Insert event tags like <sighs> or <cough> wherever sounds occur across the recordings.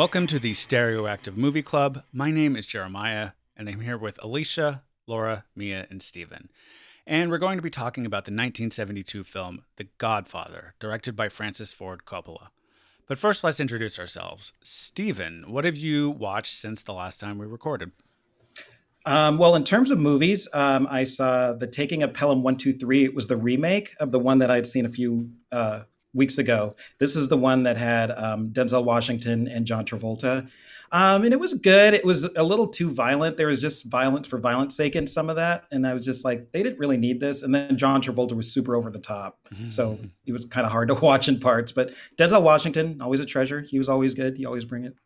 Welcome to the Stereoactive Movie Club. My name is Jeremiah, and I'm here with Alicia, Laura, Mia, and Stephen. And we're going to be talking about the 1972 film The Godfather, directed by Francis Ford Coppola. But first, let's introduce ourselves. Stephen, what have you watched since the last time we recorded? Um, well, in terms of movies, um, I saw The Taking of Pelham 123. It was the remake of the one that I'd seen a few uh, weeks ago. This is the one that had um, Denzel Washington and John Travolta. Um, and it was good. It was a little too violent. There was just violence for violence sake in some of that. And I was just like, they didn't really need this. And then John Travolta was super over the top. Mm-hmm. So it was kind of hard to <laughs> watch in parts. But Denzel Washington, always a treasure. He was always good. He always bring it.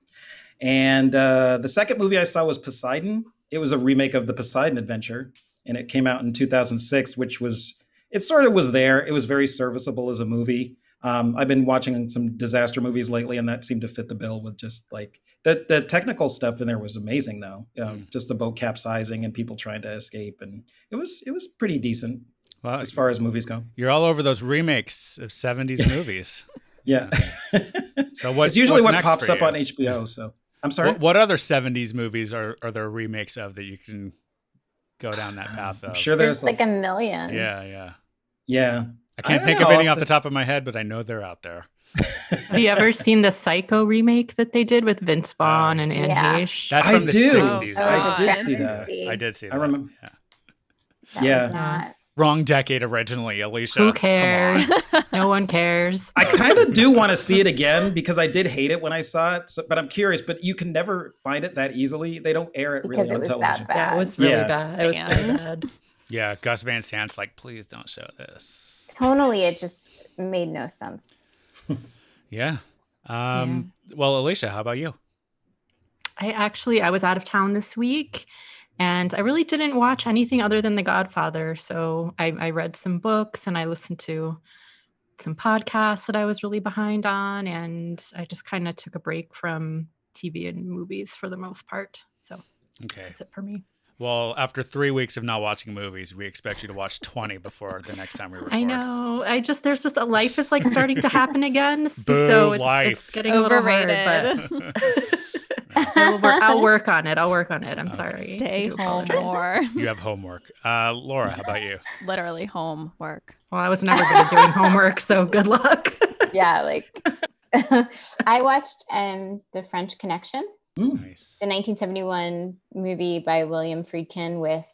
And uh, the second movie I saw was Poseidon. It was a remake of the Poseidon Adventure. And it came out in 2006, which was, it sort of was there. It was very serviceable as a movie. Um, I've been watching some disaster movies lately, and that seemed to fit the bill with just like the the technical stuff in there was amazing though. Um, just the boat capsizing and people trying to escape, and it was it was pretty decent well, as far as movies go. You're all over those remakes of '70s <laughs> movies. yeah. so <laughs> what? It's usually what pops up on HBO. So I'm sorry. What, what, other '70s movies are are there remakes of that you can go down that path of? I'm sure there's, there's like, like a million. Yeah, yeah, yeah. I can't I think know. of any off the top of my head, but I know they're out there. <laughs> Have you ever seen the Psycho remake that they did with Vince Vaughn uh, and Anne yeah. Heche? That's from I the do. 60s. Oh, I did see that. I did see that. I remember. Yeah. That yeah. Wrong decade originally, Alicia. Who cares? no <laughs> one cares. I kind of do want to see it again because I did hate it when I saw it. So, but I'm curious. But you can never find it that easily. They don't air it because really it on television. That bad. Yeah, it was really yeah. bad. It was bad. Yeah, Gus Van Sant's like, please don't show this tonally it just made no sense. <laughs> Yeah. Um yeah. well alicia how about you? I actually i was out of town this week and i really didn't watch anything other than the godfather. So i, I read some books and i listened to some podcasts that i was really behind on and i just kind of took a break from tv and movies for the most part. So okay. that's it for me well, after three weeks of not watching movies, we expect you to watch 20 before the next time we record. I know. I just, there's just a life is like starting to happen <laughs> again. Boo, so it's, life. it's getting Overrated. a little hard, but I'll, <laughs> work, I'll, <laughs> work, on it. I'll work on it. I'm uh, sorry. Stay home more. You have homework. Uh, Laura, how about you? Literally homework. Well, I was never good at doing homework, so good luck. yeah, like I watched um, The French Connection Nice. The 1971 movie by William Friedkin with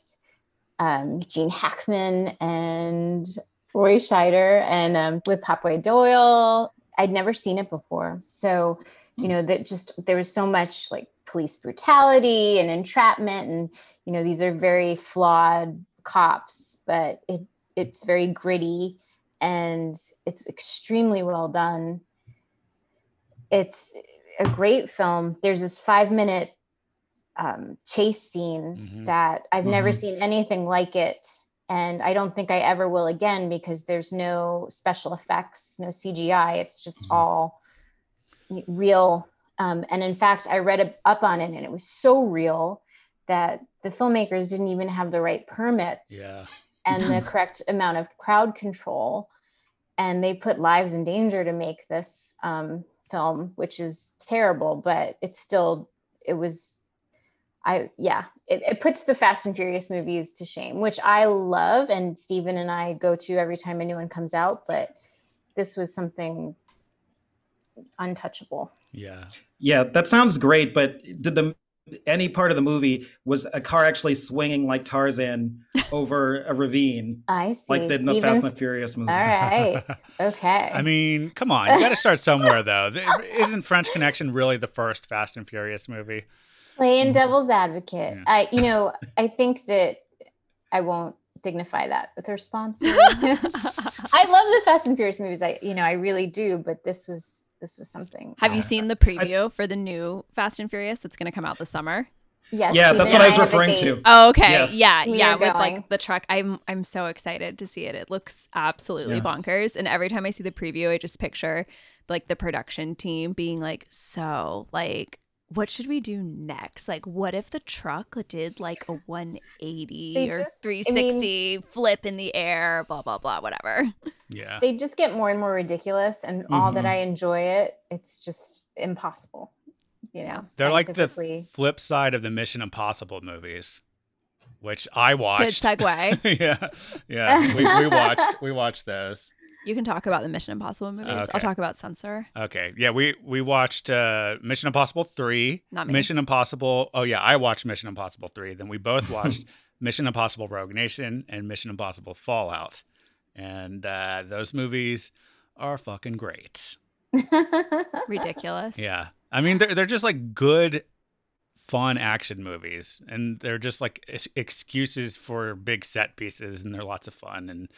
um, Gene Hackman and Roy Scheider and um, with Popeye Doyle. I'd never seen it before. So, you know, that just there was so much like police brutality and entrapment. And, you know, these are very flawed cops, but it it's very gritty and it's extremely well done. It's a great film. There's this five minute um, chase scene mm-hmm. that I've mm-hmm. never seen anything like it. And I don't think I ever will again because there's no special effects, no CGI. It's just mm-hmm. all real. Um, and in fact, I read up on it and it was so real that the filmmakers didn't even have the right permits yeah. and the <laughs> correct amount of crowd control. And they put lives in danger to make this. Um, film, which is terrible, but it's still, it was, I, yeah, it, it puts the Fast and Furious movies to shame, which I love. And Stephen and I go to every time a new one comes out, but this was something untouchable. Yeah. Yeah, that sounds great, but did the any part of the movie was a car actually swinging like Tarzan <laughs> over a ravine. I see. Like the, the Fast and the Furious movie. All right. <laughs> Okay. I mean, come on. You got to start somewhere, though. Isn't French Connection really the first Fast and Furious movie? Playing mm-hmm. devil's advocate. Yeah. I, you know, I think that I won't dignify that with a response. <laughs> I love the Fast and Furious movies. I, you know, I really do, but this was this was something. Have you seen the preview I, for the new Fast and Furious that's going to come out this summer? Yes. Yeah, that's what I was referring to. Oh, okay. Yes. Yeah, we yeah. With like the truck, I'm I'm so excited to see it. It looks absolutely yeah. bonkers, and every time I see the preview, I just picture like the production team being like, so like what should we do next? Like, what if the truck did like a 180 they or just, 360 I mean, flip in the air, blah, blah, blah, whatever? Yeah. They just get more and more ridiculous. And mm-hmm. all that mm-hmm. I enjoy it, it's just impossible. you know, they're like the flip side of the Mission Impossible movies, which I watched. Good segue. <laughs> yeah, yeah, <laughs> we, we watched we watched those. You can talk about the Mission Impossible movies. Okay. I'll talk about Censor. Okay. Yeah, we we watched uh, Mission Impossible 3. Not me. Mission Impossible. Oh yeah, I watched Mission Impossible 3. Then we both <laughs> watched Mission Impossible Rogue Nation and Mission Impossible Fallout. And uh, those movies are fucking great. <laughs> Ridiculous. Yeah. I mean, they're, they're just like good, fun action movies. And they're just like excuses for big set pieces. And they're lots of fun. And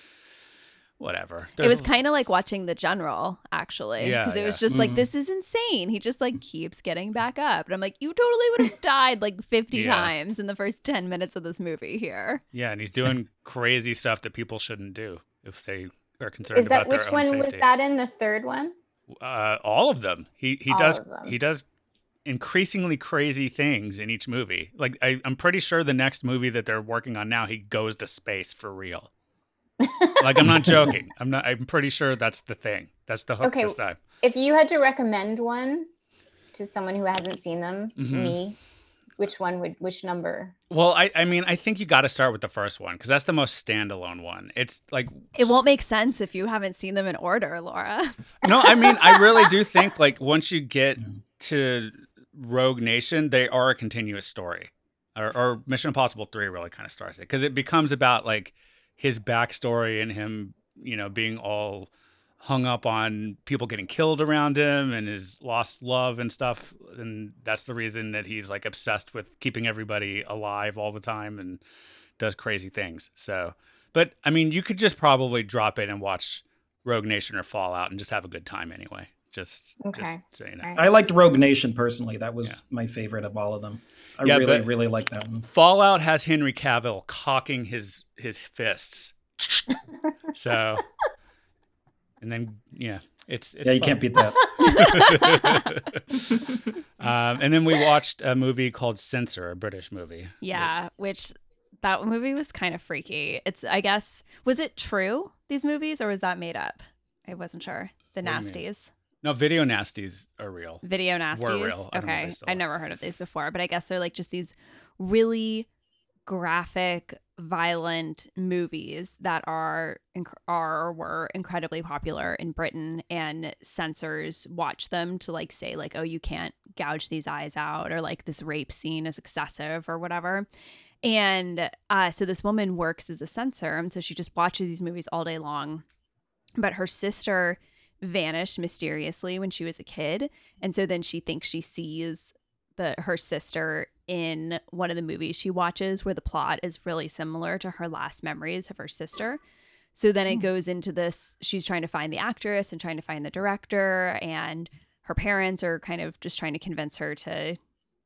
whatever. There's, it was kind of like watching The General, actually. Yeah. Because it was just mm-hmm. like, this is insane. He just like keeps getting back up. And I'm like, you totally would have <laughs> died like 50 yeah. times in the first 10 minutes of this movie here. Yeah. And he's doing <laughs> crazy stuff that people shouldn't do if they are concerned is that which one safety. was that in the third one? Uh, all of them. He he all does he does increasingly crazy things in each movie. Like I, I'm pretty sure the next movie that they're working on now, he goes to space for real. Like I'm not joking. I'm not. I'm pretty sure that's the thing. That's the hook okay, this time. If you had to recommend one to someone who hasn't seen them, mm-hmm. me, which one would which number? Well, I I mean I think you got to start with the first one because that's the most standalone one. It's like it won't make sense if you haven't seen them in order, Laura. <laughs> no, I mean I really do <laughs> think like once you get to Rogue Nation, they are a continuous story, or, or Mission Impossible Three really kind of starts it because it becomes about like his backstory and him, you know, being all hung up on people getting killed around him and his lost love and stuff. And that's the reason that he's like obsessed with keeping everybody alive all the time and does crazy things. So, but I mean, you could just probably drop in and watch Rogue Nation or Fallout and just have a good time anyway. Just, okay. just so you know. I liked Rogue Nation personally. That was yeah. my favorite of all of them. I yeah, really, really like that one. Fallout has Henry Cavill cocking his his fists. <laughs> so, and then yeah, it's, it's yeah, you fun. can't beat that. <laughs> um, and then we watched a movie called Censor, a British movie. Yeah, which that movie was kind of freaky. It's I guess was it true these movies or was that made up? I wasn't sure. The nasties. No, video nasties are real. Video nasties. Were real. I okay, I never heard of these before, but I guess they're like just these really graphic, violent movies that are are or were incredibly popular in Britain, and censors watch them to like say like, oh, you can't gouge these eyes out, or like this rape scene is excessive, or whatever. And uh, so this woman works as a censor, and so she just watches these movies all day long. But her sister vanished mysteriously when she was a kid. And so then she thinks she sees the her sister in one of the movies she watches where the plot is really similar to her last memories of her sister. So then it hmm. goes into this she's trying to find the actress and trying to find the director and her parents are kind of just trying to convince her to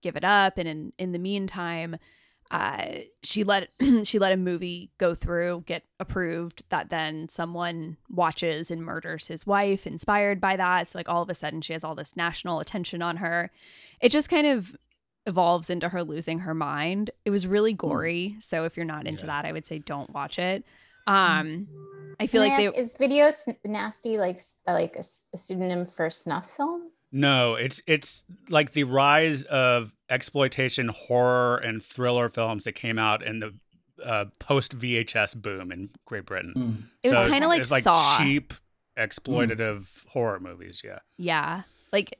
give it up. And in in the meantime uh, she let <clears throat> she let a movie go through, get approved, that then someone watches and murders his wife, inspired by that. So like all of a sudden she has all this national attention on her. It just kind of evolves into her losing her mind. It was really hmm. gory, so if you're not into yeah. that, I would say don't watch it. Um, I feel Can like I ask, they, is video nasty like like a, a pseudonym for snuff film? No, it's it's like the rise of exploitation horror and thriller films that came out in the uh, post VHS boom in Great Britain. Mm. It was kind of like, like Saw. cheap exploitative mm. horror movies, yeah. Yeah. Like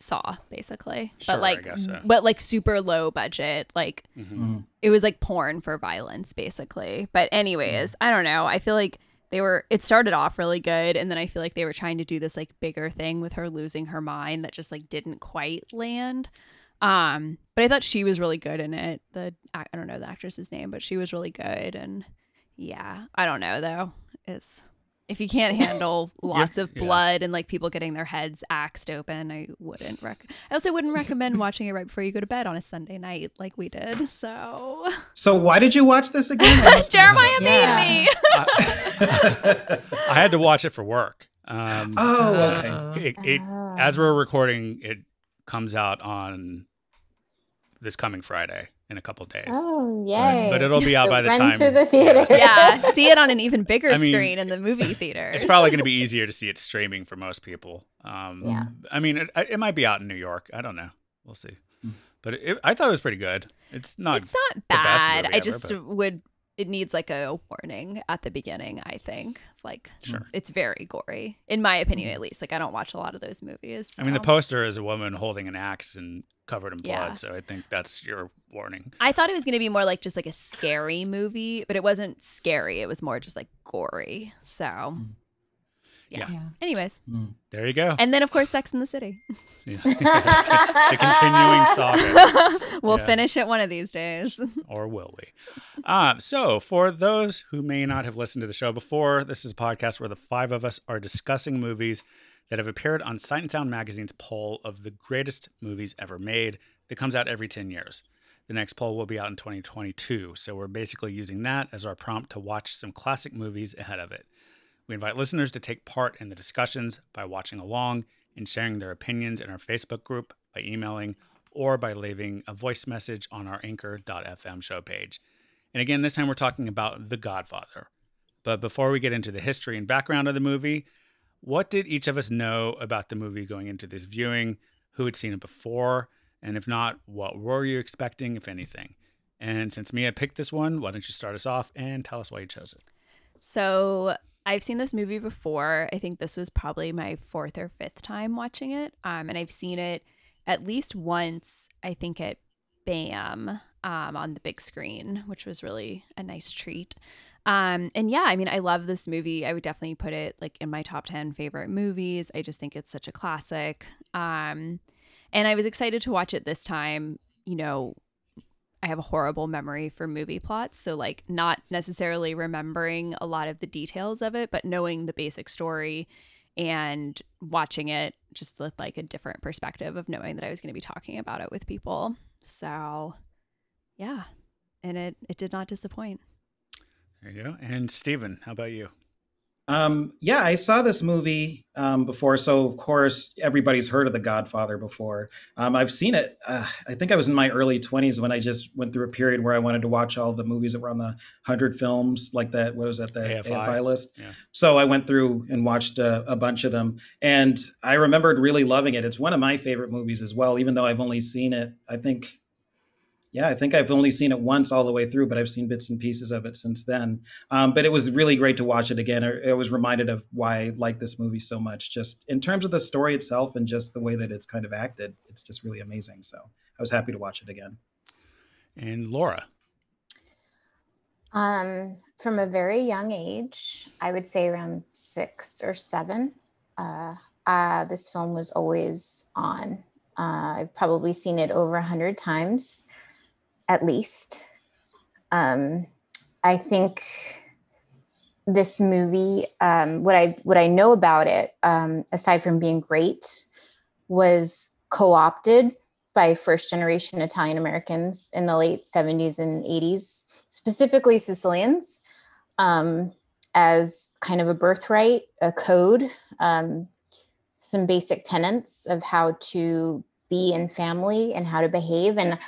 Saw basically. Sure, but like so. but like super low budget, like mm-hmm. Mm. it was like porn for violence basically. But anyways, mm. I don't know. I feel like they were it started off really good and then i feel like they were trying to do this like bigger thing with her losing her mind that just like didn't quite land. Um but i thought she was really good in it. The i don't know the actress's name but she was really good and yeah i don't know though. It's if you can't handle <laughs> lots yeah, of blood yeah. and like people getting their heads axed open, I wouldn't rec. I also wouldn't recommend watching it right before you go to bed on a Sunday night, like we did. So. So why did you watch this again? <laughs> Jeremiah made yeah. me. <laughs> I had to watch it for work. Um, oh, okay. It, it, as we're recording, it comes out on this coming Friday in a couple days. Oh, yay. But it'll be out by the time. to the theater. yeah, <laughs> see it on an even bigger I mean, screen in the movie theater. It's probably going to be easier to see it streaming for most people. Um, yeah. I mean, it, it might be out in New York. I don't know. we'll see. Mm. But it, I thought it was pretty good. It's not. It's not bad. I just but... would. It needs like a warning at the beginning. I think like sure. it's very gory, in my opinion, mm. at least. Like I don't watch a lot of those movies. So. I mean, the poster is a woman holding an axe and covered in blood, yeah. so I think that's your warning. I thought it was going to be more like just like a scary movie, but it wasn't scary. It was more just like gory. So. Mm yeah. yeah. Anyways, mm. there you go. And then of course, Sex in the City. <laughs> Yeah. the continuing saga. <laughs> we'll yeah. finish it one of these days. <laughs> or will we? Uh, so, for those who may not have listened to the show before, this is a podcast where the five of us are discussing movies that have appeared on Sight and Sound magazine's poll of the greatest movies ever made that comes out every 10 years. The next poll will be out in 2022, so we're basically using that as our prompt to watch some classic movies ahead of it. We invite listeners to take part in the discussions by watching along and sharing their opinions in our Facebook group, by emailing, or by leaving a voice message on our anchor.fm show page. And again, this time we're talking about The Godfather. But before we get into the history and background of the movie, what did each of us know about the movie going into this viewing? Who had seen it before? And if not, what were you expecting, if anything? And since Mia picked this one, why don't you start us off and tell us why you chose it? So, I've seen this movie before. I think this was probably my fourth or fifth time watching it. Um, and I've seen it at least once, I think at BAM um, on the big screen, which was really a nice treat. Um, and yeah, I mean, I love this movie. I would definitely put it like in my top 10 favorite movies. I just think it's such a classic. Um, and I was excited to watch it this time, you know, I have a horrible memory for movie plots. So, like, not necessarily remembering a lot of the details of it, but knowing the basic story and watching it just with like a different perspective of knowing that I was going to be talking about it with people. So, yeah. And it, it did not disappoint. There you go. And Stephen, how about you? Um, yeah, I saw this movie um, before, so of course everybody's heard of The Godfather before. Um, I've seen it. Uh, I think I was in my early twenties when I just went through a period where I wanted to watch all the movies that were on the hundred films, like that. What was that? The AFI, AFI list. Yeah. So I went through and watched a, a bunch of them, and I remembered really loving it. It's one of my favorite movies as well, even though I've only seen it. I think yeah, I think I've only seen it once all the way through, but I've seen bits and pieces of it since then. Um, but it was really great to watch it again. I, was reminded of why I like this movie so much, just in terms of the story itself and just the way that it's kind of acted. It's just really amazing. So I was happy to watch it again. And Laura. Um, from a very young age, I would say around six or seven, uh, uh, this film was always on. Uh, I've probably seen it over a hundred times at least. Um, I think this movie, um, what I what I know about it, um, aside from being great, was co-opted by first generation Italian Americans in the late 70s and 80s, specifically Sicilians, um, as kind of a birthright, a code, um, some basic tenets of how to be in family and how to behave. And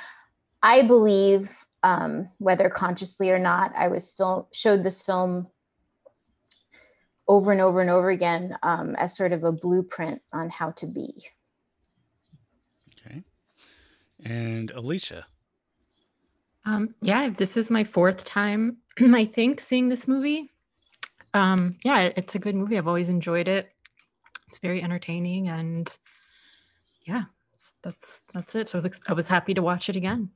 I believe, um, whether consciously or not, I was film showed this film over and over and over again um, as sort of a blueprint on how to be. Okay, and Alicia. Um, yeah, this is my fourth time, <clears throat> I think, seeing this movie. Um, yeah, it's a good movie. I've always enjoyed it. It's very entertaining, and yeah, that's that's it. So I was, I was happy to watch it again.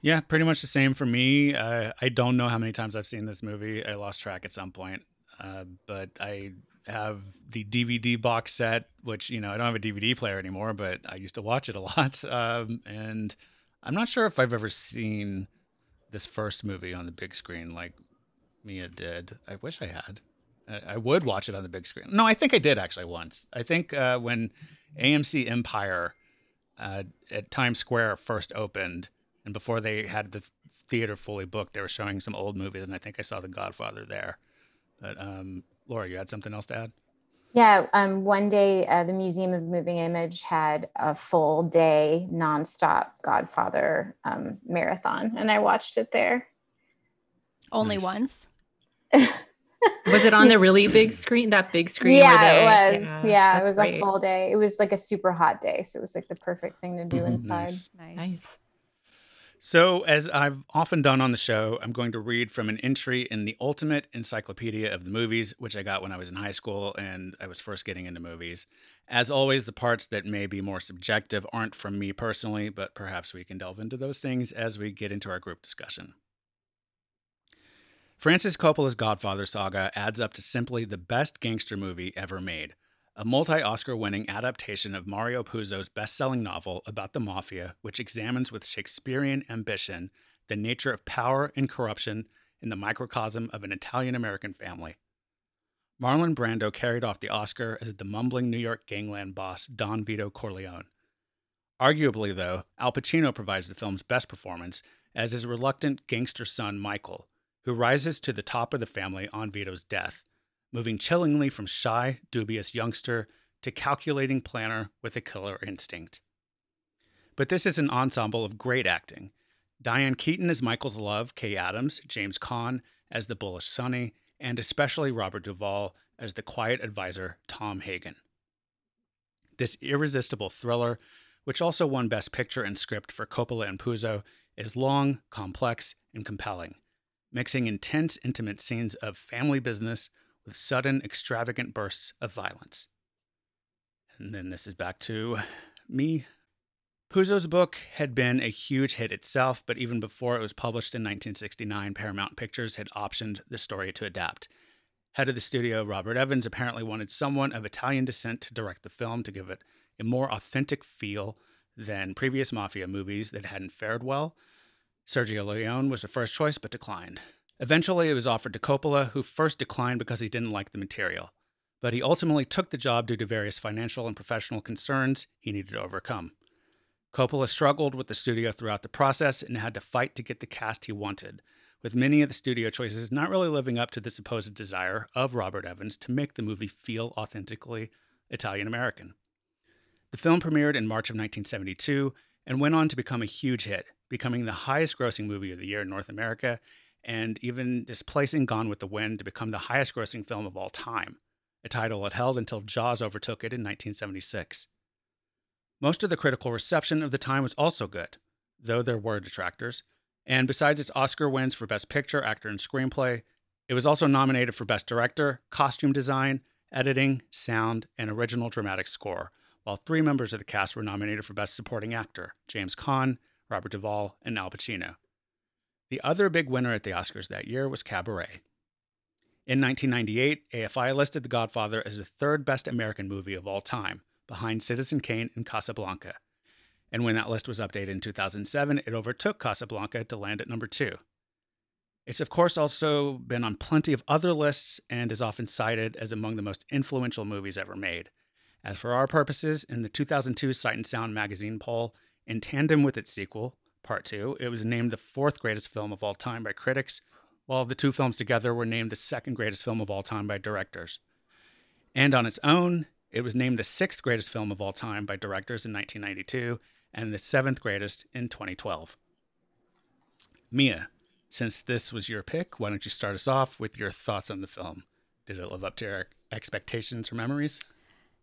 Yeah, pretty much the same for me. Uh, I don't know how many times I've seen this movie. I lost track at some point, uh, but I have the DVD box set, which you know I don't have a DVD player anymore, but I used to watch it a <laughs> lot. Um, and I'm not sure if I've ever seen this first movie on the big screen like Mia did. I wish I had. I, I would watch it on the big screen. No, I think I did actually once. I think uh, when AMC Empire uh, at Times Square first opened and before they had the theater fully booked, they were showing some old movies, and I think I saw The Godfather there. But um, Laura, you had something else to add? Yeah, um, one day uh, the Museum of Moving Image had a full day nonstop Godfather um, marathon, and I watched it there. Only nice. once. <laughs> was it on the really big screen? That big screen? Yeah, they, it was. Yeah, yeah it was great. a full day. It was like a super hot day, so it was like the perfect thing to do Mhm, inside. nice. Nice. Nice. So, as I've often done on the show, I'm going to read from an entry in the Ultimate Encyclopedia of the Movies, which I got when I was in high school and I was first getting into movies. As always, the parts that may be more subjective aren't from me personally, but perhaps we can delve into those things as we get into our group discussion. Francis Coppola's Godfather saga adds up to simply the best gangster movie ever made a multi Oscar winning adaptation of Mario Puzo's best selling novel about the mafia, which examines with Shakespearean ambition the nature of power and corruption in the microcosm of an Italian American family. Marlon Brando carried off the Oscar as the mumbling New York gangland boss Don Vito Corleone. Arguably, though, Al Pacino provides the film's best performance as his reluctant gangster son Michael, who rises to the top of the family on Vito's death moving chillingly from shy, dubious youngster to calculating planner with a killer instinct. But this is an ensemble of great acting. Diane Keaton as Michael's love, Kay Adams, James Caan as the bullish Sonny, and especially Robert Duvall as the quiet advisor, Tom Hagen. This irresistible thriller, which also won Best Picture and Script for Coppola and Puzo, is long, complex, and compelling, mixing intense, intimate scenes of family business with sudden, extravagant bursts of violence. And then this is back to me. Puzo's book had been a huge hit itself, but even before it was published in 1969, Paramount Pictures had optioned the story to adapt. Head of the studio, Robert Evans, apparently wanted someone of Italian descent to direct the film to give it a more authentic feel than previous mafia movies that hadn't fared well. Sergio Leone was the first choice, but declined. Eventually, it was offered to Coppola, who first declined because he didn't like the material. But he ultimately took the job due to various financial and professional concerns he needed to overcome. Coppola struggled with the studio throughout the process and had to fight to get the cast he wanted, with many of the studio choices not really living up to the supposed desire of Robert Evans to make the movie feel authentically Italian American. The film premiered in March of 1972 and went on to become a huge hit, becoming the highest grossing movie of the year in North America and even displacing Gone with the Wind to become the highest grossing film of all time, a title it held until Jaws overtook it in 1976. Most of the critical reception of the time was also good, though there were detractors, and besides its Oscar wins for Best Picture, Actor, and Screenplay, it was also nominated for Best Director, Costume Design, Editing, Sound, and Original Dramatic Score, while three members of the cast were nominated for Best Supporting Actor James Caan, Robert Duvall, and Al Pacino. The other big winner at the Oscars that year was Cabaret. In 1998, AFI listed The Godfather as the third best American movie of all time, behind Citizen Kane and Casablanca. And when that list was updated in 2007, it overtook Casablanca to land at number two. It's, of course, also been on plenty of other lists and is often cited as among the most influential movies ever made. As for our purposes, in the 2002 Sight and Sound magazine poll, in tandem with its sequel, Part 2, it was named the fourth greatest film of all time by critics, while the two films together were named the second greatest film of all time by directors. And on its own, it was named the sixth greatest film of all time by directors in 1992 and the seventh greatest in 2012. Mia, since this was your pick, why don't you start us off with your thoughts on the film? Did it live up to your expectations or memories?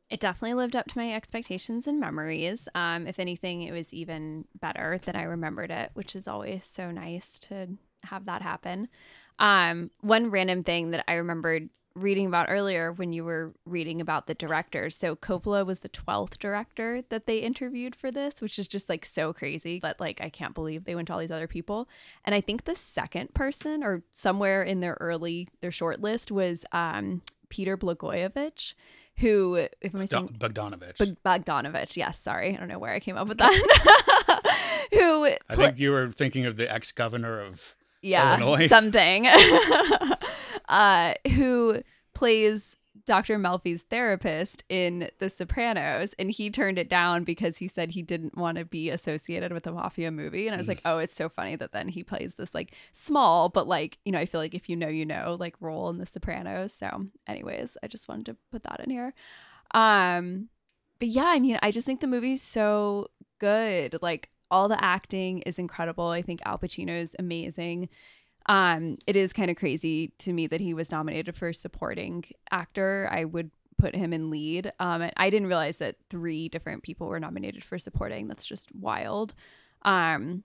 It definitely lived up to my expectations and memories. Um, if anything, it was even better than I remembered it, which is always so nice to have that happen. Um, one random thing that I remembered reading about earlier when you were reading about the directors. So Coppola was the 12th director that they interviewed for this, which is just like so crazy that like I can't believe they went to all these other people. And I think the second person or somewhere in their early their short list was um Peter Blagojevich who if I'm saying Bogdanovich. Bogdanovich, yes, sorry. I don't know where I came up with that. <laughs> who I think you were thinking of the ex-governor of yeah, Illinois. something. <laughs> uh, who plays Dr. Melfi's therapist in The Sopranos, and he turned it down because he said he didn't want to be associated with a mafia movie. And I was like, oh, it's so funny that then he plays this like small, but like, you know, I feel like if you know, you know, like role in The Sopranos. So, anyways, I just wanted to put that in here. Um, but yeah, I mean, I just think the movie's so good. Like, all the acting is incredible. I think Al Pacino is amazing. Um, it is kind of crazy to me that he was nominated for supporting actor. I would put him in lead. Um, I didn't realize that three different people were nominated for supporting. That's just wild. Um,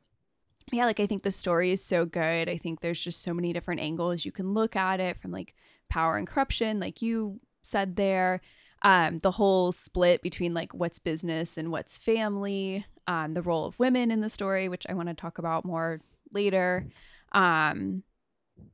yeah, like I think the story is so good. I think there's just so many different angles you can look at it from like power and corruption, like you said there. Um, the whole split between like what's business and what's family, um, the role of women in the story, which I want to talk about more later. Um,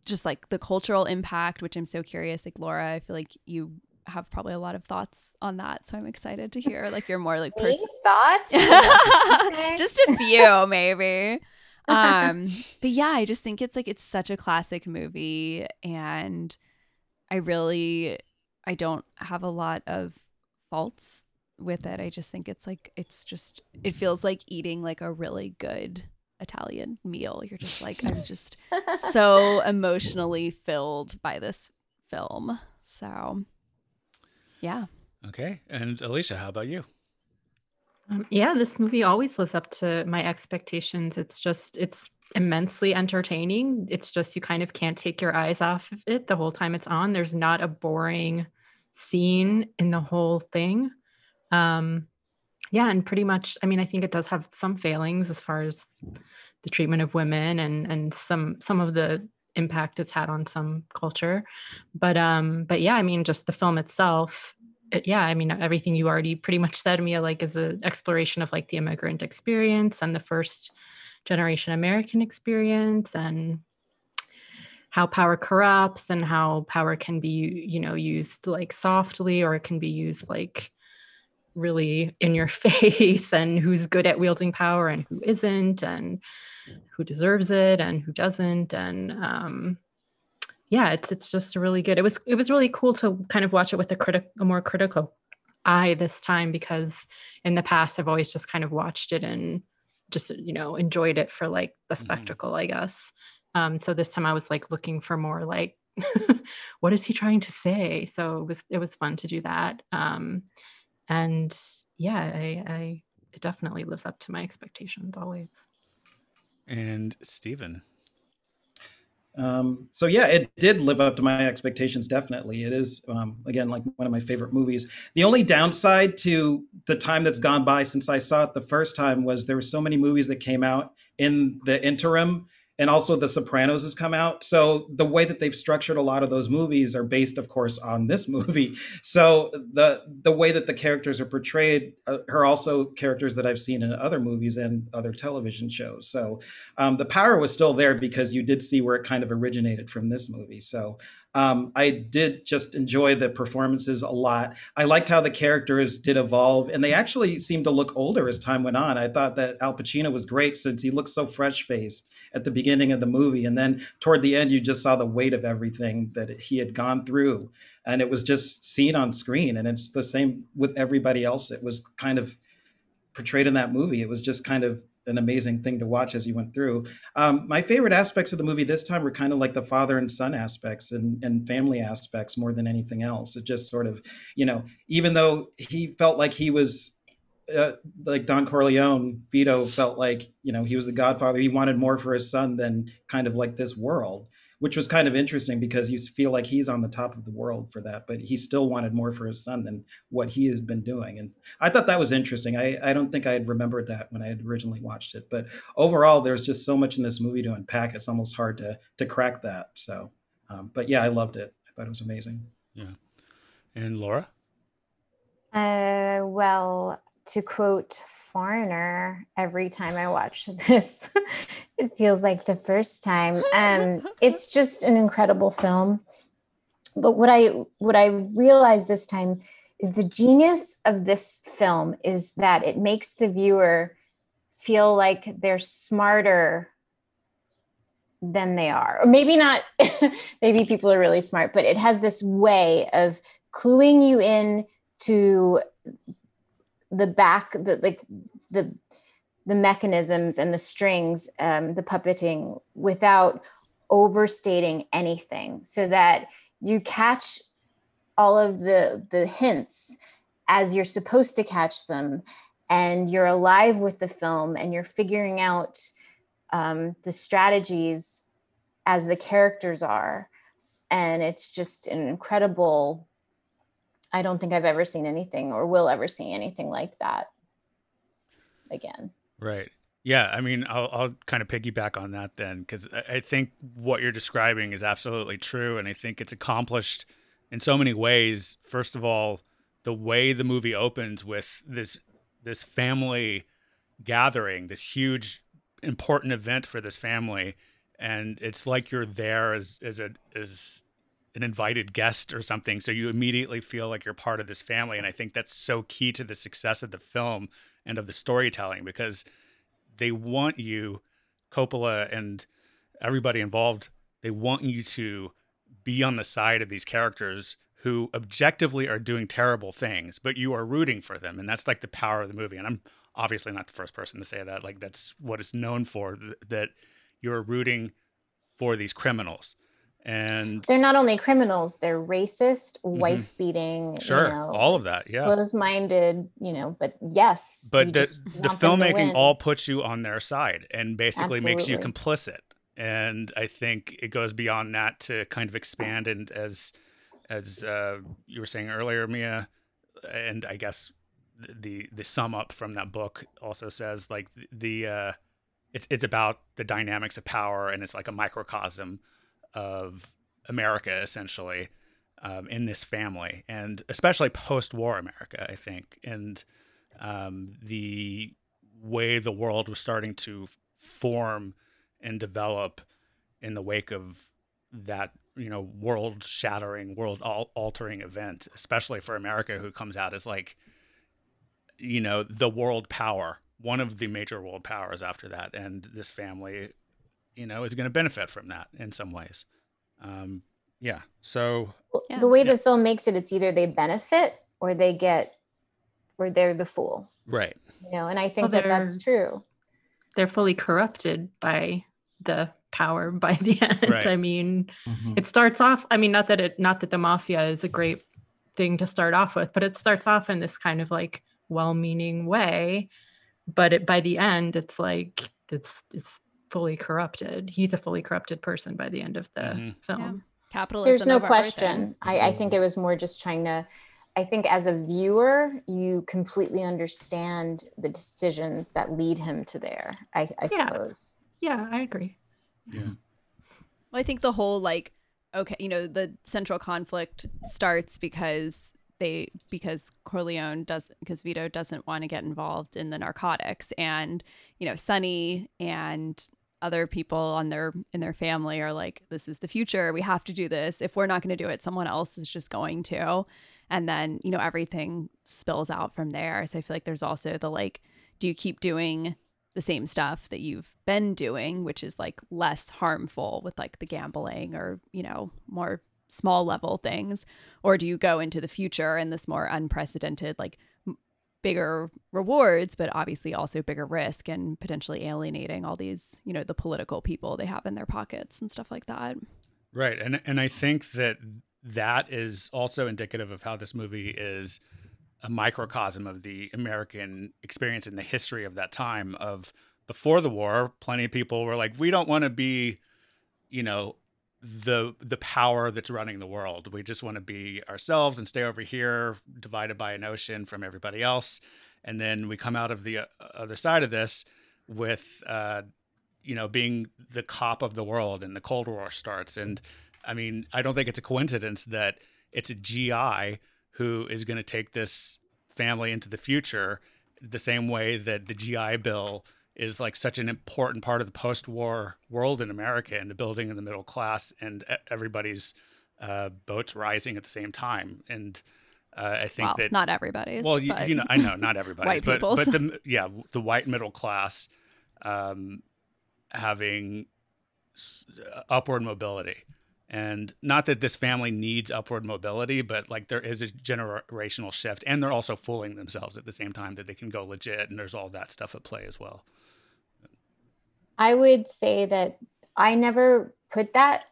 just like the cultural impact, which I'm so curious. Like Laura, I feel like you have probably a lot of thoughts on that, so I'm excited to hear like your more like pers- thoughts. <laughs> just a few, <laughs> maybe. Um, but yeah, I just think it's like it's such a classic movie, and I really I don't have a lot of faults with it. I just think it's like it's just it feels like eating like a really good Italian meal. You're just like I'm <laughs> just so emotionally filled by this film. So yeah. Okay. And Alicia, how about you? Um, yeah, this movie always lives up to my expectations. It's just it's immensely entertaining. It's just you kind of can't take your eyes off of it the whole time it's on. There's not a boring scene in the whole thing. Um, yeah, and pretty much, I mean, I think it does have some failings as far as the treatment of women and and some some of the impact it's had on some culture. But um, but yeah, I mean, just the film itself. It, yeah, I mean, everything you already pretty much said, Mia, like is an exploration of like the immigrant experience and the first generation American experience and how power corrupts and how power can be you know used like softly or it can be used like really in your <laughs> face and who's good at wielding power and who isn't and who deserves it and who doesn't and um yeah it's it's just really good it was it was really cool to kind of watch it with a critic a more critical eye this time because in the past I've always just kind of watched it and just you know enjoyed it for like the mm-hmm. spectacle mm-hmm. I guess um, so this time I was like looking for more like, <laughs> what is he trying to say? So it was it was fun to do that. Um, and yeah, I, I it definitely lives up to my expectations always. And Stephen. Um, so yeah, it did live up to my expectations. Definitely, it is um, again like one of my favorite movies. The only downside to the time that's gone by since I saw it the first time was there were so many movies that came out in the interim and also the sopranos has come out. So the way that they've structured a lot of those movies are based of course on this <laughs> movie. So the the way that the characters are portrayed uh, are also characters that i've seen in other movies and other television shows. So um, the power was still there because you did see where it kind of originated from this movie. So um, I did just enjoy the performances a lot. I liked how the characters did evolve, and they actually seemed to look older as time went on. I thought that Al Pacino was great since he looked so fresh faced at the beginning of the movie. And then toward the end, you just saw the weight of everything that he had gone through. And it was just seen on screen. And it's the same with everybody else. It was kind of portrayed in that movie. It was just kind of an amazing thing to watch as you went through. Um, my favorite aspects of the movie this time were kind of like the father and son aspects and, and family aspects more than anything else. It just sort of, you know, even though he felt like he was uh, like Don Corleone, Vito felt like you know he was the Godfather. He wanted more for his son than kind of like this world, which was kind of interesting because you feel like he's on the top of the world for that, but he still wanted more for his son than what he has been doing. And I thought that was interesting. I, I don't think I had remembered that when I had originally watched it, but overall, there's just so much in this movie to unpack. It's almost hard to to crack that. So, um, but yeah, I loved it. I thought it was amazing. Yeah. And Laura. Uh, well, to quote Foreigner every time I watch <laughs> this. it feels like the first time. Um, it's just an incredible film. But what I what I realized this time is the genius of this film is that it makes the viewer feel like they're smarter than they are. Or maybe not, <laughs> maybe people are really smart, but it has this way of cluing you in to the back the like the the mechanisms and the strings um, the puppeting without overstating anything so that you catch all of the the hints as you're supposed to catch them and you're alive with the film and you're figuring out um, the strategies as the characters are. And it's just an incredible i don't think i've ever seen anything or will ever see anything like that again. Right. Yeah i mean i'll, I'll kind of piggyback on that then because I, think what you're describing is absolutely true and i think it's accomplished in so many ways. First of all the way the movie opens with this this family gathering this huge important event for this family and it's like you're there as as a as an invited guest or something so you immediately feel like you're part of this family and i think that's so key to the success of the film and of the storytelling because they want you coppola and everybody involved they want you to be on the side of these characters who objectively are doing terrible things but you are rooting for them and that's like the power of the movie and i'm obviously not the first person to say that like that's what it's known for that you're rooting for these criminals and they're not only criminals they're racist mm-hmm. wife beating sure you know, all of that yeah close-minded you know but yes but the, the filmmaking all puts you on their side and basically Absolutely. makes you complicit and i think it goes beyond that to kind of expand and as as uh, you were saying earlier mia and i guess the the sum up from that book also says like the uh it's it's about the dynamics of power and it's like a microcosm of America essentially um, in this family and especially post-war America I think. And um, the way the world was starting to form and develop in the wake of that you know world shattering world altering event especially for America who comes out as like you know the world power one of the major world powers after that, and this family, you know, is going to benefit from that in some ways. Um, yeah. So yeah. the way yeah. the film makes it, it's either they benefit or they get, or they're the fool. Right. You know, and I think well, that that's true. They're fully corrupted by the power <laughs> by the end. Right. I mean, mm-hmm. it starts off. I mean, not that it, not that the mafia is a great thing to start off with, but it starts off in this kind of like well-meaning way but it, by the end it's like it's it's fully corrupted he's a fully corrupted person by the end of the mm-hmm. film yeah. capitalism there's no question I, I think it was more just trying to I think as a viewer, you completely understand the decisions that lead him to there. I, I yeah. suppose. Yeah, I agree. Yeah. Well, I think the whole like, okay, you know, the central conflict starts because they because Corleone does because Vito doesn't want to get involved in the narcotics and you know Sonny and other people on their in their family are like this is the future. We have to do this. If we're not going to do it someone else is just going to. And then you know everything spills out from there. So I feel like there's also the like do you keep doing the same stuff that you've been doing which is like less harmful with like the gambling or you know more small level things? Or do you go into the future and this more unprecedented like bigger rewards but obviously also bigger risk and potentially alienating all these you know the political people they have in their pockets and stuff like that. Right. And and i think that that is also indicative of how this movie is a microcosm of the american experience in the history of that time of before the war plenty of people were like we don't want to be you know the the power that's running the world. We just want to be ourselves and stay over here, divided by an ocean from everybody else. And then we come out of the uh, other side of this with, uh, you know, being the cop of the world, and the Cold War starts. And I mean, I don't think it's a coincidence that it's a GI who is going to take this family into the future, the same way that the GI Bill is like such an important part of the post-war world in America and the building of the middle class and everybody's uh, boats rising at the same time. And uh, I think well, that not everybody's. Well, you, you, know, I know not <laughs> everybody's, but people's. but the <laughs> yeah the white middle class um, having upward mobility. And not that this family needs upward mobility, but like there is a generational shift, and they're also fooling themselves at the same time that they can go legit, and there's all that stuff at play as well. I would say that I never put that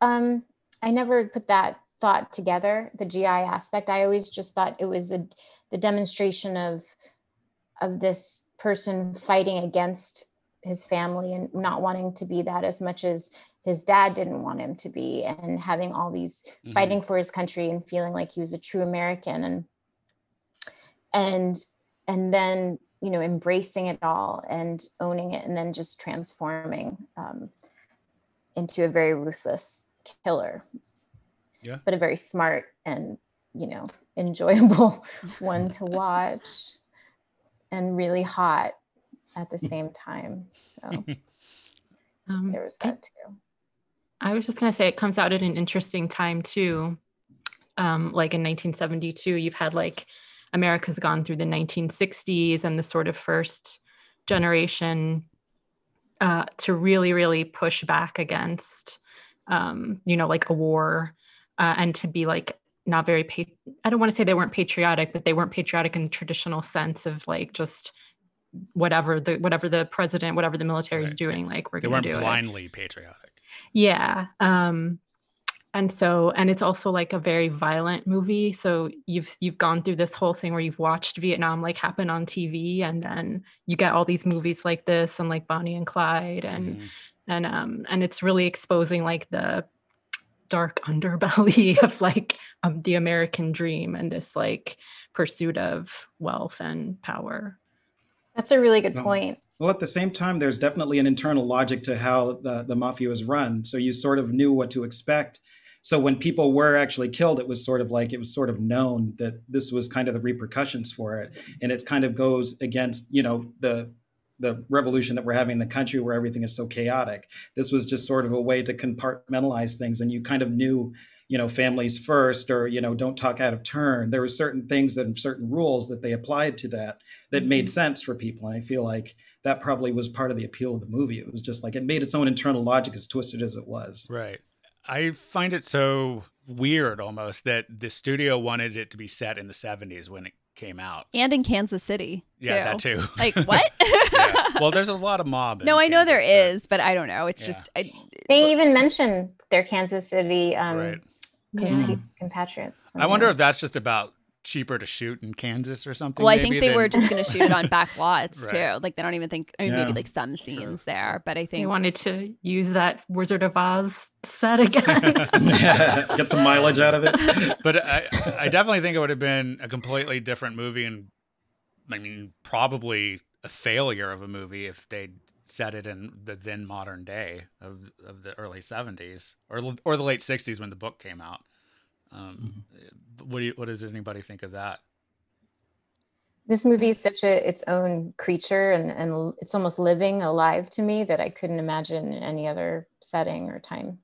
um, I never put that thought together, the GI aspect. I always just thought it was a the demonstration of of this person fighting against his family and not wanting to be that as much as his dad didn't want him to be and having all these mm-hmm. fighting for his country and feeling like he was a true american and and and then you know embracing it all and owning it and then just transforming um, into a very ruthless killer. Yeah. But a very smart and you know enjoyable <laughs> one to watch and really hot at the same time. So <laughs> um, there was that too. I was just going to say it comes out at an interesting time too. Um, like in 1972 you've had like America's gone through the 1960s and the sort of first generation uh, to really, really push back against, um, you know, like a war uh, and to be like not very, pa- I don't want to say they weren't patriotic, but they weren't patriotic in the traditional sense of like just whatever the whatever the president, whatever the military is right. doing, like we're going to do blindly it. patriotic. Yeah. Um, and so and it's also like a very violent movie so you've you've gone through this whole thing where you've watched vietnam like happen on tv and then you get all these movies like this and like bonnie and clyde and mm. and um and it's really exposing like the dark <laughs> underbelly of like um, the american dream and this like pursuit of wealth and power that's a really good point well, at the same time, there's definitely an internal logic to how the, the mafia is run. So you sort of knew what to expect so when people were actually killed, it was sort of like it was sort of known that this was kind of the repercussions for it, and it kind of goes against you know the the revolution that we're having in the country where everything is so chaotic. This was just sort of a way to compartmentalize things, and you kind of knew you know families first or you know don't talk out of turn. There were certain things and certain rules that they applied to that that made mm-hmm. sense for people. And i feel like that probably was part of the appeal of the movie. It was just like it made its own internal logic as twisted as it was. Right I find it so weird almost that the studio wanted it to be set in the 70s when it came out. And in Kansas City. Too. Yeah, that too. <laughs> Like <laughs> what? yeah. Well, there's a lot of <laughs> mob. no, I know Kansas, there but... is, but I don't know. It's yeah. just I, they even mention their Kansas City um, right. com- compatriots. I wonder if that's just about cheaper to shoot in Kansas or something. Well, I think they than... were just going to shoot it on <laughs> back lots right. too. Like they don't even think. I mean, yeah. maybe like some scenes sure. there, but I think they wanted to use that Wizard of Oz set again. <laughs> <laughs> Get some mileage out of it. But I, I definitely think it would have been a completely different movie, and I mean, probably a failure of a movie if they'd set it in the then modern day of of the early '70s or or the late '60s when the book came out. Um, mm-hmm. What do you, what does anybody think of that? This movie is such a its own creature, and and it's almost living, alive to me that I couldn't imagine in any other setting or time,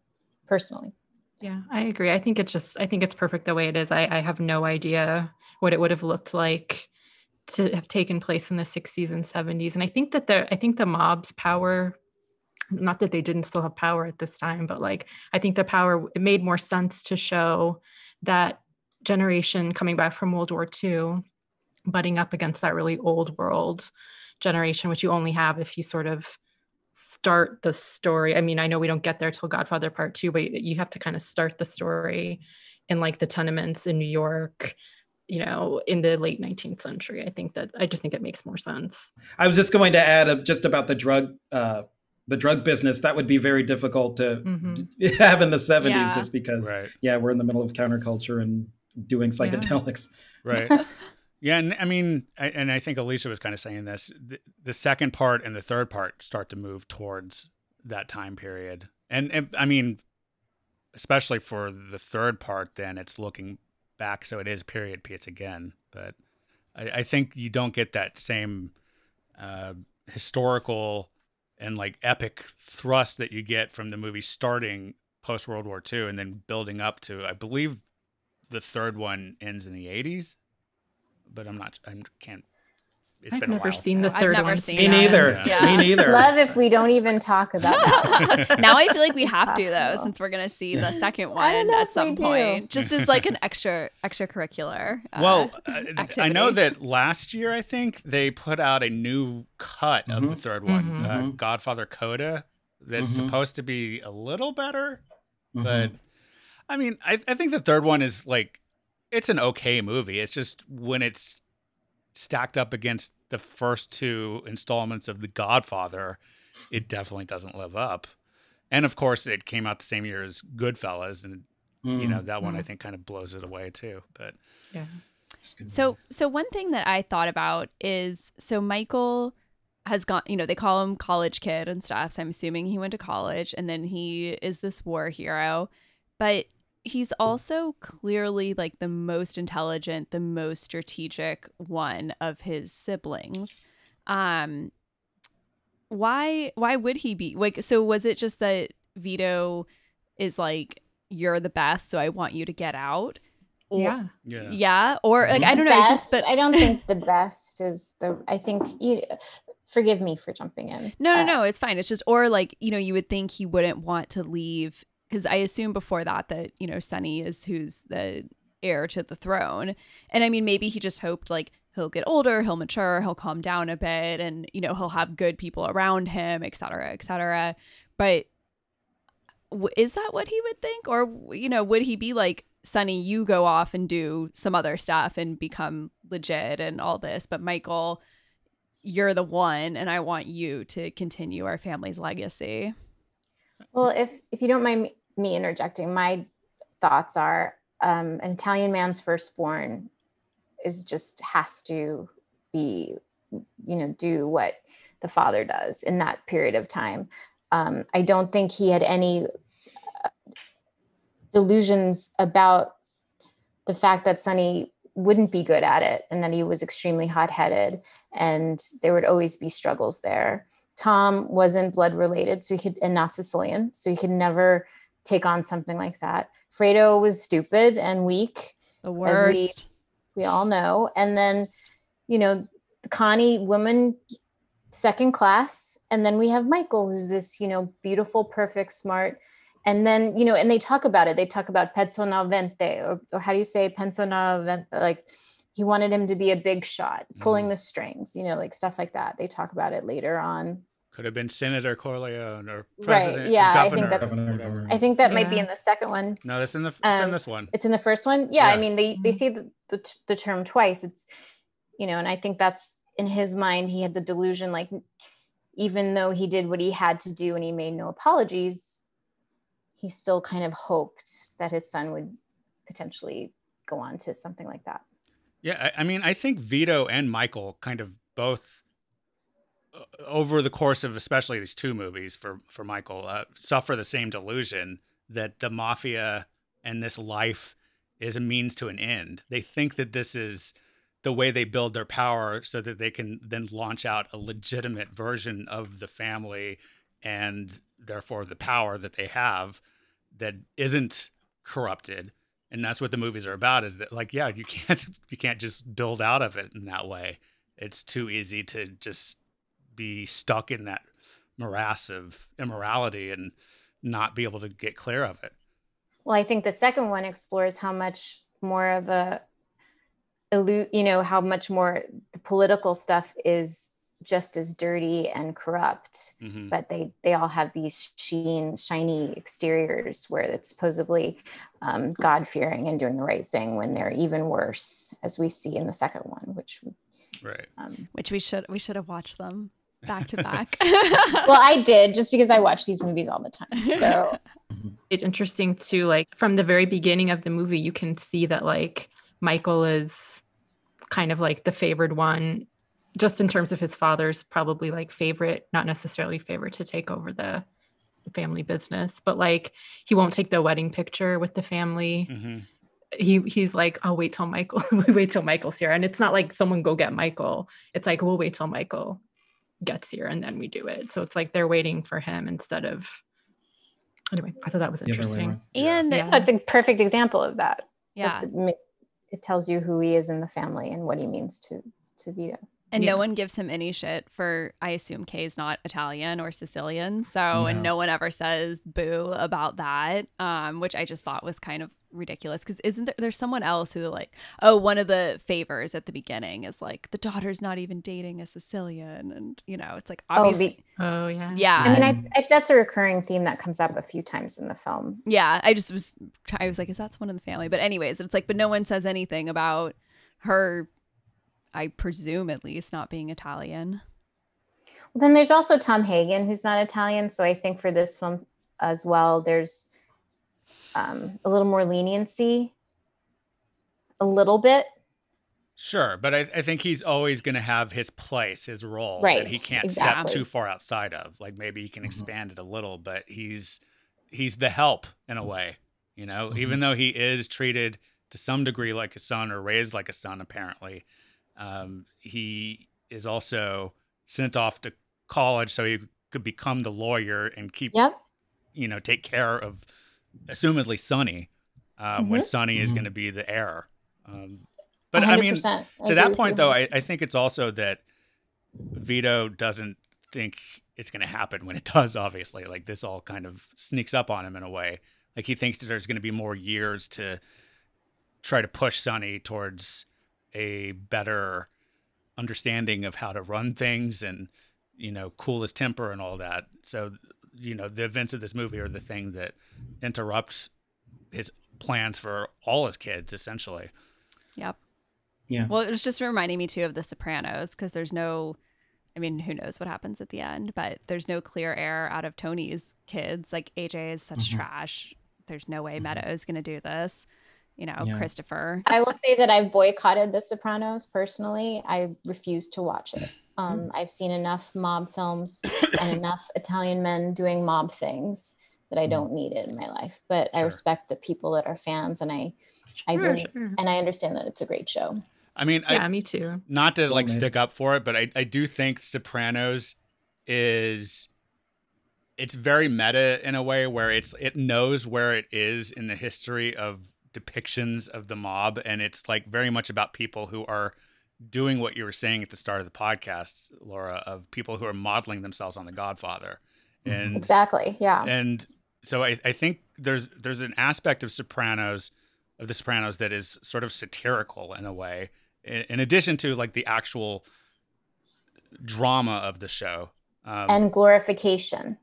personally. Yeah, I agree. I think it's just I think it's perfect the way it is. I, I have no idea what it would have looked like to have taken place in the 60s and 70s. And I think that the I think the mob's power not that they didn't still have power at this time, but like I think the power it made more sense to show that generation coming back from World War II, butting up against that really old world generation, which you only have if you sort of start the story. I mean, I know we don't get there till Godfather Part Two, but you have to kind of start the story in like the tenements in New York, you know, in the late 19th century. I think that I just think it makes more sense. I was just going to add uh, just about the drug uh, the drug business that would be very difficult to mm-hmm. <laughs> have in the 70s yeah. just because right. yeah we're in the middle of counterculture and doing psychedelics yeah. right <laughs> yeah and i mean I, and i think alicia was kind of saying this the, the, second part and the third part start to move towards that time period and, and i mean especially for the third part then it's looking back so it is period piece again but i, I think you don't get that same uh, historical and like epic thrust that you get from the movie starting post World War II and then building up to I believe the third one ends in the 80s but I'm not I can't it's I've never seen the third one. Me neither. Yeah. Me neither. <laughs> Love if we don't even talk about that. <laughs> now I feel like we have to though, since we're gonna see the second one at some point, <laughs> just as like an extra extracurricular. Uh, well, I know that last year I think they put out a new cut mm-hmm. of the mm-hmm. third one, mm-hmm. uh, mm-hmm. Godfather Coda, that's mm-hmm. supposed to be a little better, mm-hmm. but I mean, I, I think the third one is like it's an okay movie. It's just when it's stacked up against the first two installments of The Godfather, it definitely doesn't live up. and of course it came out the same year as Goodfellas, and mm. you know that one mm. I think kind of blows it away too. But yeah. So so one thing that I thought about is so Michael has gone, you know, they call him college kid and stuff. So I'm assuming he went to college and then he is this war hero. But he's also clearly like the most intelligent, the most strategic one of his siblings. Um why why would he be like so was it just that Vito is like you're the best so I want you to get out? Or, yeah. yeah. Yeah. Or like I don't know, just but I don't think <laughs> the best is the I think you forgive me for jumping in. No, no, uh, no, it's fine. It's just or like, you know, you would think he wouldn't want to leave because I assume before that that, you know, Sonny is who's the heir to the throne. And I mean maybe he just hoped like he'll get older, he'll mature, he'll calm down a bit and, you know, he'll have good people around him, et cetera, et cetera. But is that what he would think or you know would he be like Sonny, you go off and do some other stuff and become legit and all this. But Michael, you're the one, and I want you to continue our family's legacy. Well, if if you don't mind me interjecting, my thoughts are um, an Italian man's firstborn is just has to be, you know, do what the father does in that period of time. Um, I don't think he had any delusions about the fact that Sonny wouldn't be good at it and that he was extremely hot-headed and there would always be struggles there. Tom wasn't blood related, so he could and not Sicilian, so he could never take on something like that. Fredo was stupid and weak. The worst. We, we all know. And then, you know, Connie woman second class. And then we have Michael, who's this, you know, beautiful, perfect, smart and then you know and they talk about it they talk about vente, or, or how do you say vente? like he wanted him to be a big shot pulling mm. the strings you know like stuff like that they talk about it later on could have been senator corleone or president right yeah i think that's i think that yeah. might be in the second one no that's in the um, in this one it's in the first one yeah, yeah. i mean they they mm-hmm. say the, the, the term twice it's you know and i think that's in his mind he had the delusion like even though he did what he had to do and he made no apologies he still kind of hoped that his son would potentially go on to something like that. Yeah, I, I mean, I think Vito and Michael kind of both over the course of especially these two movies for for Michael uh, suffer the same delusion that the mafia and this life is a means to an end. They think that this is the way they build their power so that they can then launch out a legitimate version of the family and therefore the power that they have that isn't corrupted and that's what the movies are about is that like yeah you can't <laughs> you can't just build out of it in that way it's too easy to just be stuck in that morass of immorality and not be able to get clear of it. Well i think the second one explores how much more of a you know how much more the political stuff is just as dirty and corrupt mm-hmm. but they they all have these sheen shiny exteriors where it's supposedly um, god-fearing and doing the right thing when they're even worse as we see in the second one which right. um, which we should we should have watched them back to back <laughs> well i did just because i watch these movies all the time so <laughs> it's interesting to like from the very beginning of the movie you can see that like michael is kind of like the favored one just in terms of his father's probably like favorite, not necessarily favorite to take over the, the family business, but like he won't take the wedding picture with the family. Mm-hmm. He he's like, I'll wait till Michael. <laughs> we wait till Michael's here, and it's not like someone go get Michael. It's like we'll wait till Michael gets here and then we do it. So it's like they're waiting for him instead of. Anyway, I thought that was interesting. And yeah. that's a perfect example of that. Yeah, it tells you who he is in the family and what he means to to Vito. And yeah. no one gives him any shit for, I assume Kay is not Italian or Sicilian. So, no. and no one ever says boo about that, um, which I just thought was kind of ridiculous. Cause isn't there, there's someone else who, like, oh, one of the favors at the beginning is like, the daughter's not even dating a Sicilian. And, you know, it's like, oh, obviously. Oh, oh yeah. Yeah. I mean, I, I, that's a recurring theme that comes up a few times in the film. Yeah. I just was, I was like, is that someone in the family? But, anyways, it's like, but no one says anything about her I presume at least not being Italian. Well, then there's also Tom Hagen, who's not Italian. So I think for this film, as well. There's um, a little more leniency, a little bit. Sure, but I, I think he's always going to have his place, his role right, that he can't exactly. step too far outside of. Like maybe he can Mhm. expand it a little, but he's he's the help in a way. You know, Mhm. even though he is treated to some degree like a son or raised like a son, apparently, um, he is also sent off to college so he could become the lawyer and keep Yep. you know take care of assumedly Sonny um, when Mhm. Sonny is Mhm. going to be the heir. Um, but I mean, 100%. I to that point though, I, I think it's also that Vito doesn't think it's going to happen when it <laughs> does. Obviously, like this all kind of sneaks up on him in a way. Like he thinks that there's going to be more years to try to push Sonny towards a better understanding of how to run things and you know cool his temper and all that. So you know the events of this movie are the thing that interrupts his plans for all his kids essentially. Yep. Yeah. Well, it was just reminding me too of The Sopranos because there's no, I mean, who knows what happens at the end, but there's no clear heir out of Tony's kids. Like AJ is such Mhm. trash. There's no way Mhm. Meadow's going to do this. You know, Yeah. Christopher. I will say that I've boycotted The Sopranos personally. I refuse to watch it. Um, I've seen enough mob films <coughs> and enough Italian men doing mob things that I Mhm. don't need it in my life. But I respect the people that are fans, and I I Sure, really sure. and I understand that it's a great show. I mean, I, Yeah, me too. not to like stick up for it, but I, I do think Sopranos is it's very meta in a way where it's it knows where it is in the history of depictions of the mob and it's like very much about people who are doing what you were saying at the start of the podcast, Laura, of people who are modeling themselves on the Godfather. Mhm. And Exactly. Yeah. and so I, I think there's there's an aspect of Sopranos of the Sopranos that is sort of satirical in a way, in, in addition to like the actual drama of the show. Um, and glorification.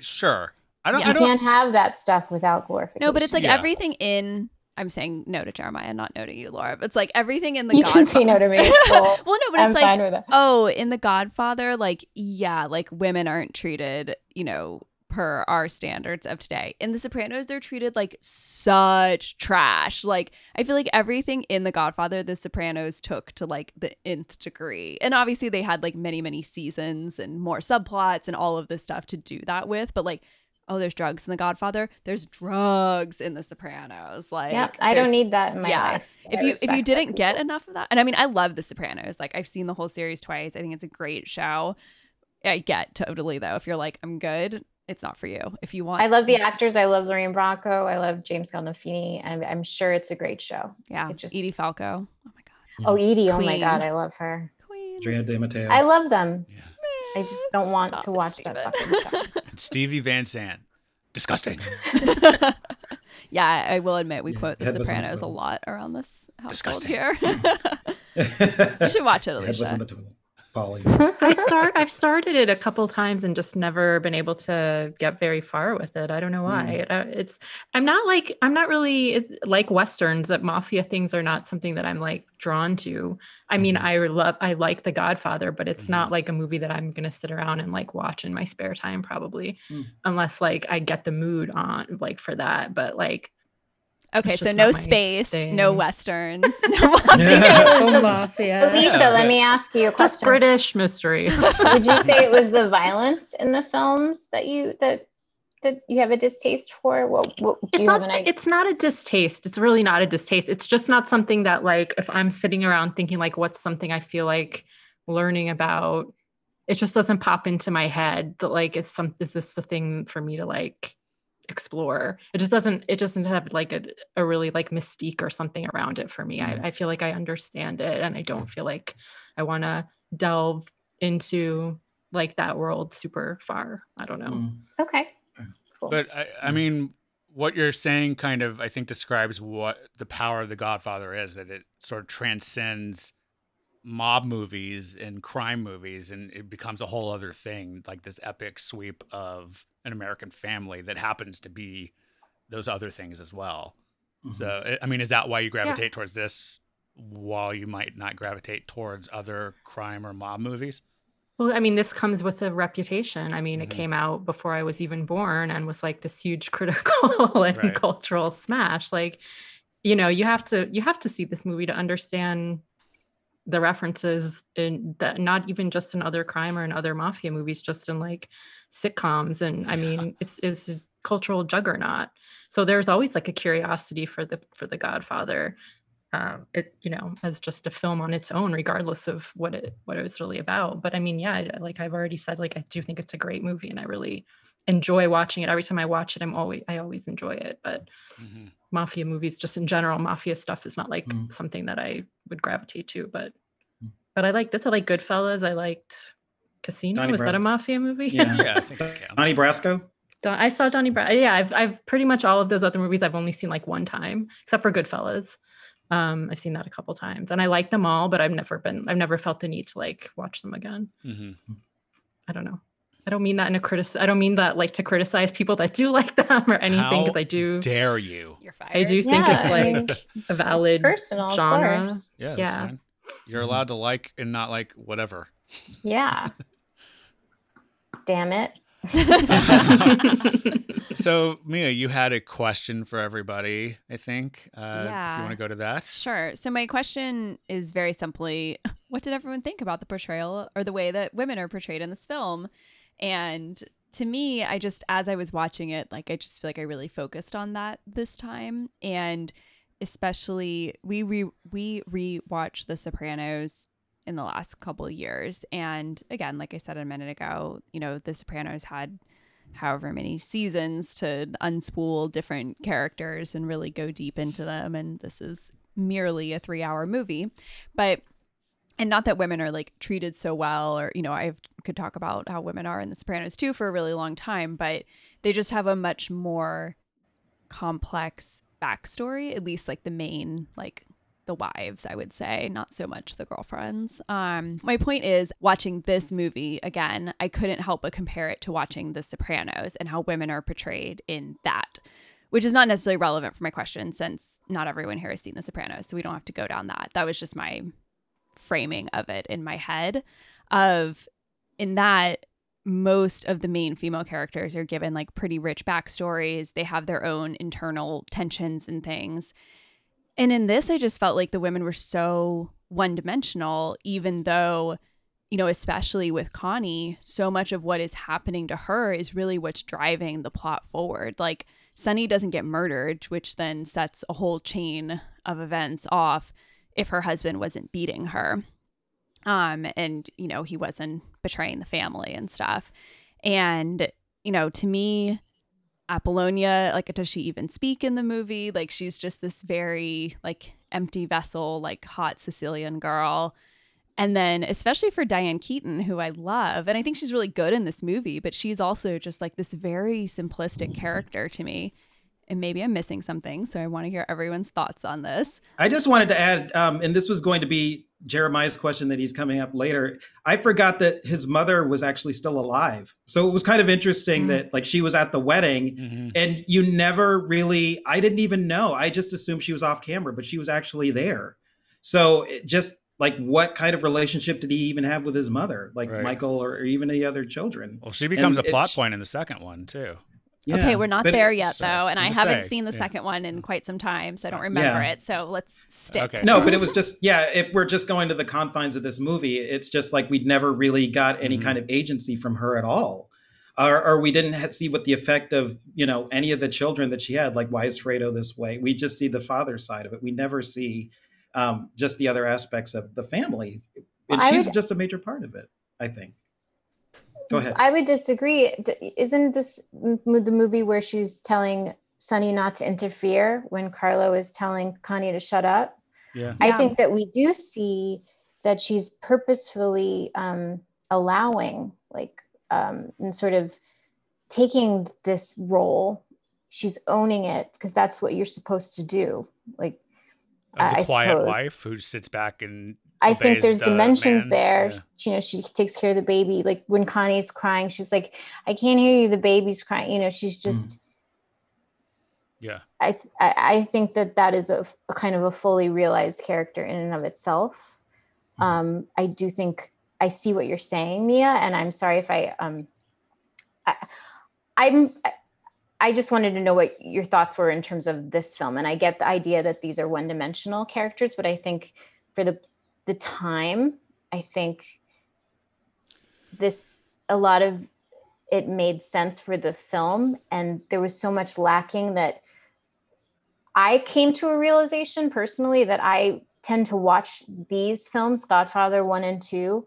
sure, I don't. Yeah. I You don't can't have that stuff without glorification. No, but it's like Yeah. everything in. I'm saying no to Jeremiah, not no to you, Laura. But it's like everything in the. You can say no to me. <laughs> Cool. well, no, but I'm it's like oh, in The Godfather, like, yeah, like women aren't treated, you know, per our standards of today. In The Sopranos, they're treated like such trash. Like, I feel like everything in The Godfather, The Sopranos took to like the nth degree. And obviously, they had like many, many seasons and more subplots and all of this stuff to do that with. But like, oh, there's drugs in The Godfather. There's drugs in The Sopranos. Like, Yeah, I don't need that in my yeah. life. if I you if you didn't other get enough of that and i mean i love the sopranos like i've seen the whole series twice i think it's a great show i get totally though if you're like i'm good it's not for you if you want I love the actors. I love Lorraine Bracco. I love James Gandolfini. I'm, I'm sure it's a great show. yeah it just- edie falco oh my god Yeah. Oh, Edie. Oh my God. I love her. queen Andrea De Matteo. I love them. Yeah. I just don't want Stop to it, watch that fucking show. <laughs> Stevie Van Zandt, disgusting. <laughs> yeah i will admit we Yeah, quote the head was in the sopranos a lot around this household Disgusting. here <laughs> you should watch it Head was alicia the toilet. Paulie. <laughs> I start I've started it a couple times and just never been able to get very far with it. I don't know why. It, uh, It's I'm not like I'm not really like westerns that mafia things are not something that I'm like drawn to. I mean, Mhm. I love I like The Godfather, but it's Mhm. not like a movie that I'm going to sit around and like watch in my spare time probably. Mm. Unless like I get the mood on like for that, but like okay so no not my space no westerns <laughs> no Yeah. mafia. oh, mafia. Alicia, Yeah, let me ask you a Just question. British mystery. Would you <laughs> say it was the violence in the films that you that that you have a distaste for? What, what do it's you not, have an idea? it's not a distaste it's really not a distaste it's just not something that like if i'm sitting around thinking like what's something i feel like learning about it just doesn't pop into my head that like it's some is this the thing for me to like explore it just doesn't it doesn't have like a, a really like mystique or something around it for me. I, I feel like i understand it and i don't feel like i want to delve into like that world super far i don't know Mm. Okay. Cool. But I, I Mm. mean, what you're saying kind of, I think, describes what the power of The Godfather is that it sort of transcends mob movies and crime movies and it becomes a whole other thing, like this epic sweep of an American family that happens to be those other things as well. Mhm. So, I- I mean, is that why you gravitate towards this while you might not gravitate towards other crime or mob movies? Well, I mean, this comes with a reputation. I mean, mm-hmm. it came out before I was even born and was like this huge <laughs> critical <laughs> and right. cultural smash. Like, you know, you have to you have to see this movie to understand the references in that not even just in other crime or in other mafia movies, just in like sitcoms. And I mean, it's it's a cultural juggernaut. So there's always like a curiosity for the for the Godfather um, it you know as just a film on its own regardless of what it what it was really about but i mean yeah like i've already said like i do think it's a great movie and i really enjoy watching it every time i watch it i'm always i always enjoy it but mm-hmm. mafia movies just in general mafia stuff is not like mm. something that i would gravitate to but mm. but i like this i like goodfellas i liked casino Donnie was Brasco. that a mafia movie yeah, <laughs> yeah i think Donnie Brasco I saw Donnie Brasco. Yeah, I've I've pretty much all of those other movies I've only seen like one time, except for Goodfellas. Um, I've seen that a couple times, and I like them all, but I've never been, I've never felt the need to like watch them again. Mm-hmm. I don't know. I don't mean that in a critic. I don't mean that like to criticize people that do <laughs> like them or anything. Because I do. Dare you? You're fired. I do think yeah, it's like a valid personal genre. Yeah, yeah. Fine. You're allowed to like and not like whatever. Yeah. <laughs> Damn it. <laughs> so Mia, you had a question for everybody, I think. Uh, yeah. If you want to go to that. Sure. So my question is very simply, <laughs> what did everyone think about the portrayal or the way that women are portrayed in this film? And to me, I just as I was watching it, like I just feel like I really focused on that this time, and especially we re we rewatched The Sopranos in the last couple of years. And again, like I said a minute ago, you know, The Sopranos had however many seasons to unspool different characters and really go deep into them. And this is merely a three hour movie. But and not that women are like treated so well or you know i could talk about how women are in the sopranos too for a really long time but they just have a much more complex backstory at least like the main like the wives, I would say, not so much the girlfriends. Um, my point is, watching this movie again, I couldn't help but compare it to watching The Sopranos and how women are portrayed in that, which is not necessarily relevant for my question since not everyone here has seen The Sopranos, so we don't have to go down that. That was just my framing of it in my head. Of in that most of the main female characters are given like pretty rich backstories. They have their own internal tensions and things. And in this, I just felt like the women were so one dimensional, even though, you know, especially with Connie, so much of what is happening to her is really what's driving the plot forward. Like, Sonny doesn't get murdered, which then sets a whole chain of events off if her husband wasn't beating her. Um, and, you know, he wasn't betraying the family and stuff. And, you know, to me, Apollonia, like does she even speak in the movie? Like she's just this very like empty vessel, like hot Sicilian girl. And then especially for Diane Keaton, who I love, and I think she's really good in this movie, but she's also just like this very simplistic character to me. And maybe I'm missing something, so I want to hear everyone's thoughts on this. I just wanted to add, um, and this was going to be Jeremiah's question that he's coming up later, I forgot that his mother was actually still alive. So it was kind of interesting mm-hmm. that like she was at the wedding mm-hmm. and you never really I didn't even know. I just assumed she was off camera, but she was actually there. So just like what kind of relationship did he even have with his mother, like right. Michael or, or, even the other children? Well, she becomes and a plot point in the second one too. Yeah, okay, we're not there yet though, and I haven't say, seen the yeah. second one in quite some time, so I don't remember yeah. it. So let's stick. Okay. No, but it was just yeah. If we're just going to the confines of this movie, it's just like we'd never really got any mm-hmm. kind of agency from her at all, or, or we didn't see what the effect of you know any of the children that she had. Like, why is Fredo this way? We just see the father side of it. We never see um, just the other aspects of the family, and well, she's would... just a major part of it. I think. Go ahead. I would disagree. Isn't this the movie where she's telling Sonny not to interfere when Carlo is telling Connie to shut up? Yeah. I yeah. think that we do see that she's purposefully um, allowing, like, um, and sort of taking this role. She's owning it because that's what you're supposed to do. Like, the I, quiet suppose. wife who sits back and I think there's dimensions there. Yeah. You know, she takes care of the baby. Like when Connie's crying, she's like, "I can't hear you. The baby's crying." You know, she's just. Mm. Yeah. I, th- I think that that is a, a, kind of a fully realized character in and of itself. Mm. Um, I do think I see what you're saying, Mia, and I'm sorry if I um I, I'm I just wanted to know what your thoughts were in terms of this film. And I get the idea that these are one-dimensional characters, but I think for the the time, I think this a lot of it made sense for the film and there was so much lacking that I came to a realization personally that I tend to watch these films, Godfather 1 and 2,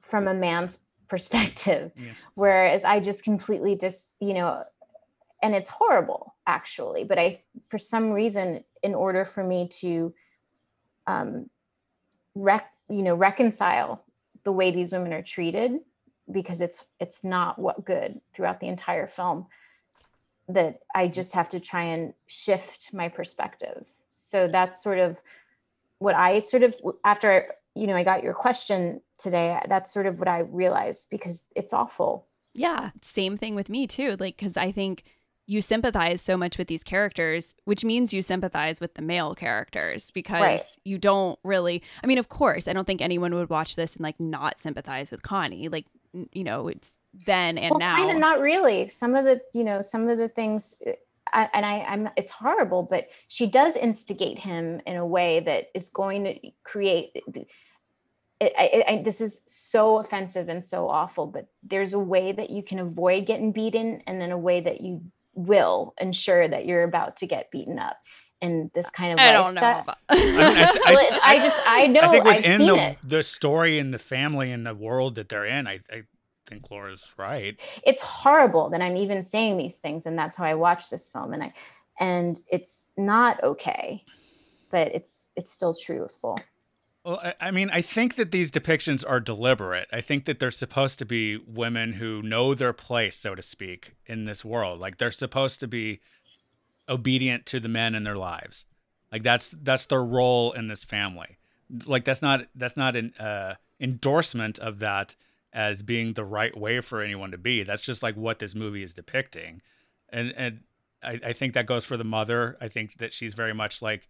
from a man's perspective. Yeah. Whereas I just completely just, you know, and it's horrible actually, but I, for some reason, in order for me to, um, rec, you know, reconcile the way these women are treated, because it's it's not what good throughout the entire film that I just have to try and shift my perspective. So that's sort of what I sort of after you know I got your question today that's sort of what I realized because it's awful. Yeah, same thing with me too like cuz I think you sympathize so much with these characters, which means you sympathize with the male characters because right. you don't really I mean, of course, I don't think anyone would watch this and like not sympathize with Connie. Like you know it's then and well, now kind of not really some of the you know some of the things uh, I, and I, I'm it's horrible, but she does instigate him in a way that is going to create. It, it, it, this is so offensive and so awful, but there's a way that you can avoid getting beaten, and then a way that you will ensure that you're about to get beaten up in this kind of I lifestyle. Don't know I, mean, I, th- I, <laughs> I, just I know I think within the, the story and the family and the world that they're in, I, I think Laura's right. It's horrible that I'm even saying these things, and that's how I watch this film, and I and it's not okay, but it's it's still truthful. Well, I, mean, I think that these depictions are deliberate. I think that they're supposed to be women who know their place, so to speak, in this world. Like they're supposed to be obedient to the men in their lives. Like that's that's their role in this family. Like that's not that's not an uh, endorsement of that as being the right way for anyone to be. That's just like what this movie is depicting. And and I, I think that goes for the mother. I think that she's very much like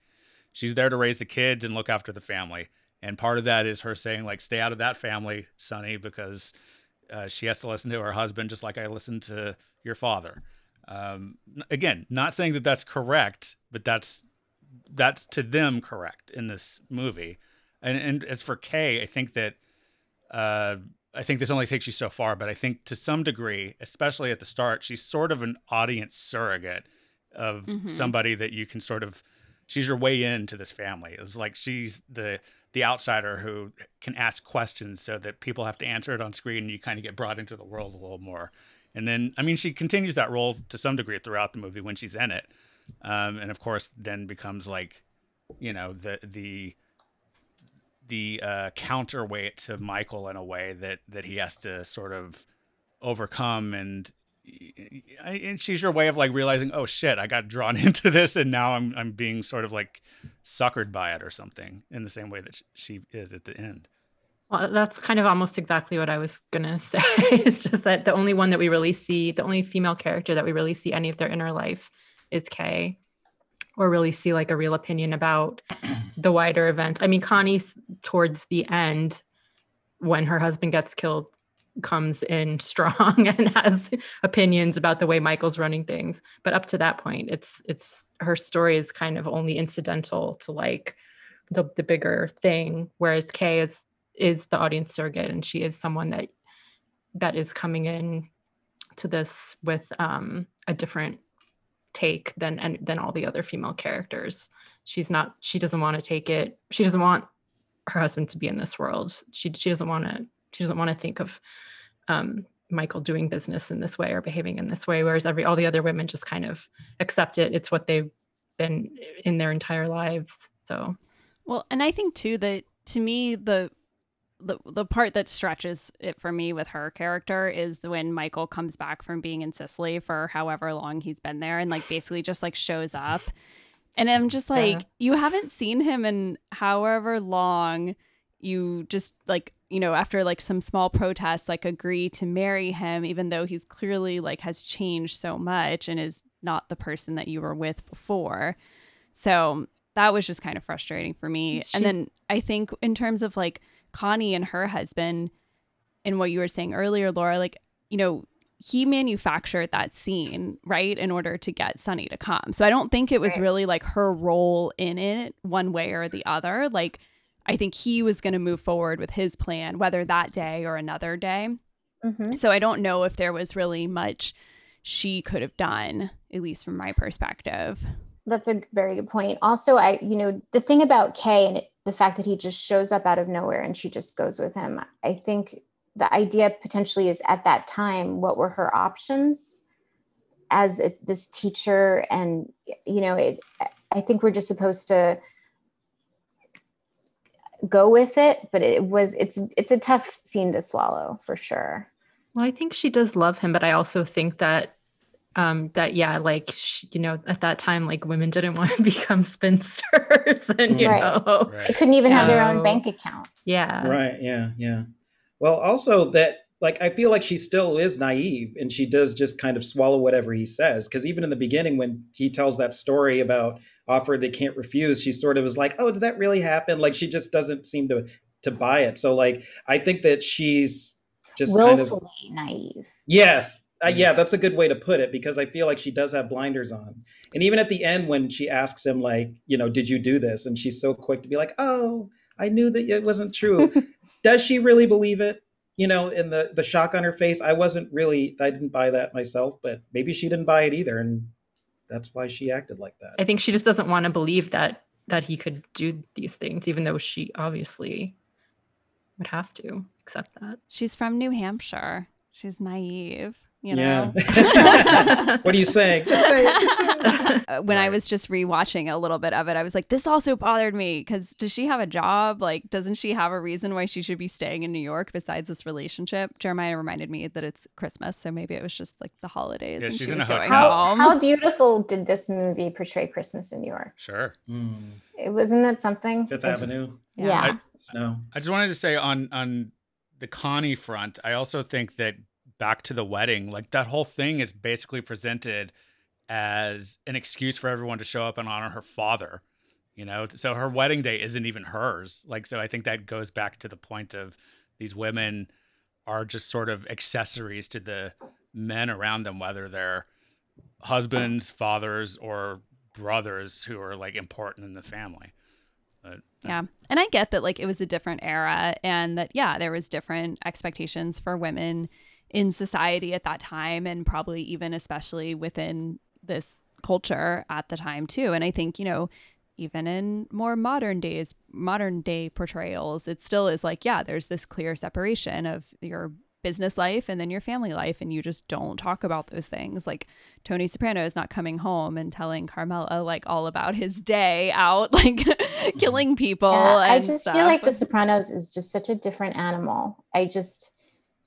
she's there to raise the kids and look after the family. And part of that is her saying like, "Stay out of that family, Sonny," because uh, she has to listen to her husband just like I listened to your father. Um, again, not saying that that's correct, but that's that's to them correct in this movie. And and as for Kay, I think that uh, I think this only takes you so far, but I think to some degree, especially at the start, she's sort of an audience surrogate of mm-hmm. somebody that you can sort of she's your way into this family. It's like she's the the outsider who can ask questions so that people have to answer it on screen and you kind of get brought into the world a little more. And then I mean she continues that role to some degree throughout the movie when she's in it. Um, and of course then becomes like, you know, the the the uh, counterweight to Michael in a way that that he has to sort of overcome and and she's your way of like realizing oh shit I got drawn <laughs> into this and now I'm I'm being sort of like suckered by it or something in the same way that she is at the end. Well, that's kind of almost exactly what I was gonna <laughs> say. it's just that the only one that we really see, the only female character that we really see any of their inner life is Kay or really see like a real opinion about <clears throat> the wider events. I mean, Connie towards the end, when her husband gets killed, comes in <laughs> strong and has opinions about the way Michael's running things. But up to that point, it's it's her story is kind of only incidental to like the the bigger thing. Whereas Kay is is the audience surrogate and she is someone that that is coming in to this with um a different take than and than all the other female characters. She's not she doesn't want to take it. She doesn't want her husband to be in this world. She she doesn't want to she doesn't want to think of um, Michael doing business in this way or behaving in this way whereas every all the other women just kind of accept it. It's what they've been in their entire lives. So well, and I think too that to me the the the part that stretches it for me with her character is when Michael comes back from being in Sicily for however long he's been there and like basically just like shows up. And I'm just like, yeah. you haven't seen him in however long you just like, you know, after like some small protests, like agree to marry him, even though he's clearly like has changed so much and is not the person that you were with before. So that was just kind of frustrating for me. She- and then I think in terms of like Connie and her husband, and what you were saying earlier, Laura, like, you know, he manufactured that scene, right, in order to get Sonny to come. So I don't think it was right. really like her role in it one way or the other. Like, I think he was going to move forward with his plan, whether that day or another day. Mm-hmm. So I don't know if there was really much she could have done, at least from my perspective. That's a very good point. Also, I, you know, the thing about Kay and the fact that he just shows up out of nowhere and she just goes with him, I think the idea potentially is at that time, what were her options as a, this teacher? And, you know, it, I think we're just supposed to go with it, but it was, it's, it's a tough scene to swallow for sure. Well, I think she does love him, but I also think that um that yeah like sh- you know at that time like women didn't <laughs> want to become spinsters <laughs> and you right. know right. they couldn't even have their own bank account yeah right yeah yeah well also that like i feel like she still is naive and she does just kind of swallow whatever he says because even in the beginning when he tells that story about offer they can't refuse she sort of is like oh did that really happen like she just doesn't seem to to buy it so like i think that she's just willfully kind of, naive yes uh, yeah, that's a good way to put it because I feel like she does have blinders on. And even at the end, when she asks him, like, you know, did you do this? And she's so quick to be like, oh, I knew that it wasn't true. <laughs> does she really believe it? You know, in the the shock on her face, I wasn't really, I didn't buy that myself, but maybe she didn't buy it either, and that's why she acted like that. I think she just doesn't want to believe that that he could do these things, even though she obviously would have to accept that. She's from New Hampshire. She's naive you know? Yeah. <laughs> <laughs> what are you saying just say it, just say it. Uh, when right. i was just rewatching a little bit of it i was like this also bothered me because does she have a job? Like doesn't she have a reason why she should be staying in new york besides this relationship? Jeremiah reminded me that it's christmas so maybe it was just like the holidays yeah, and she's she in was a going hotel. home. How beautiful did this movie portray christmas in new york? Sure. Mm. it wasn't that something? Fifth avenue. Just, yeah, I, snow I just wanted to say on on the connie front i also think that back to the wedding, like that whole thing is basically presented as an excuse for everyone to show up and honor her father. You know, so her wedding day isn't even hers. Like, so I think that goes back to the point of these women are just sort of accessories to the men around them, whether they're husbands, fathers, or brothers who are like important in the family. But, uh, yeah. And I get that like it was a different era and that yeah, there was different expectations for women in society at that time and probably even especially within this culture at the time too. And i think you know even in more modern days modern day portrayals it still is like yeah there's this clear separation of your business life and then your family life. And you just don't talk about those things. Like tony soprano is not coming home and telling carmela like all about his day out <laughs> like killing people yeah, i just stuff. feel like the sopranos is just such a different animal. I just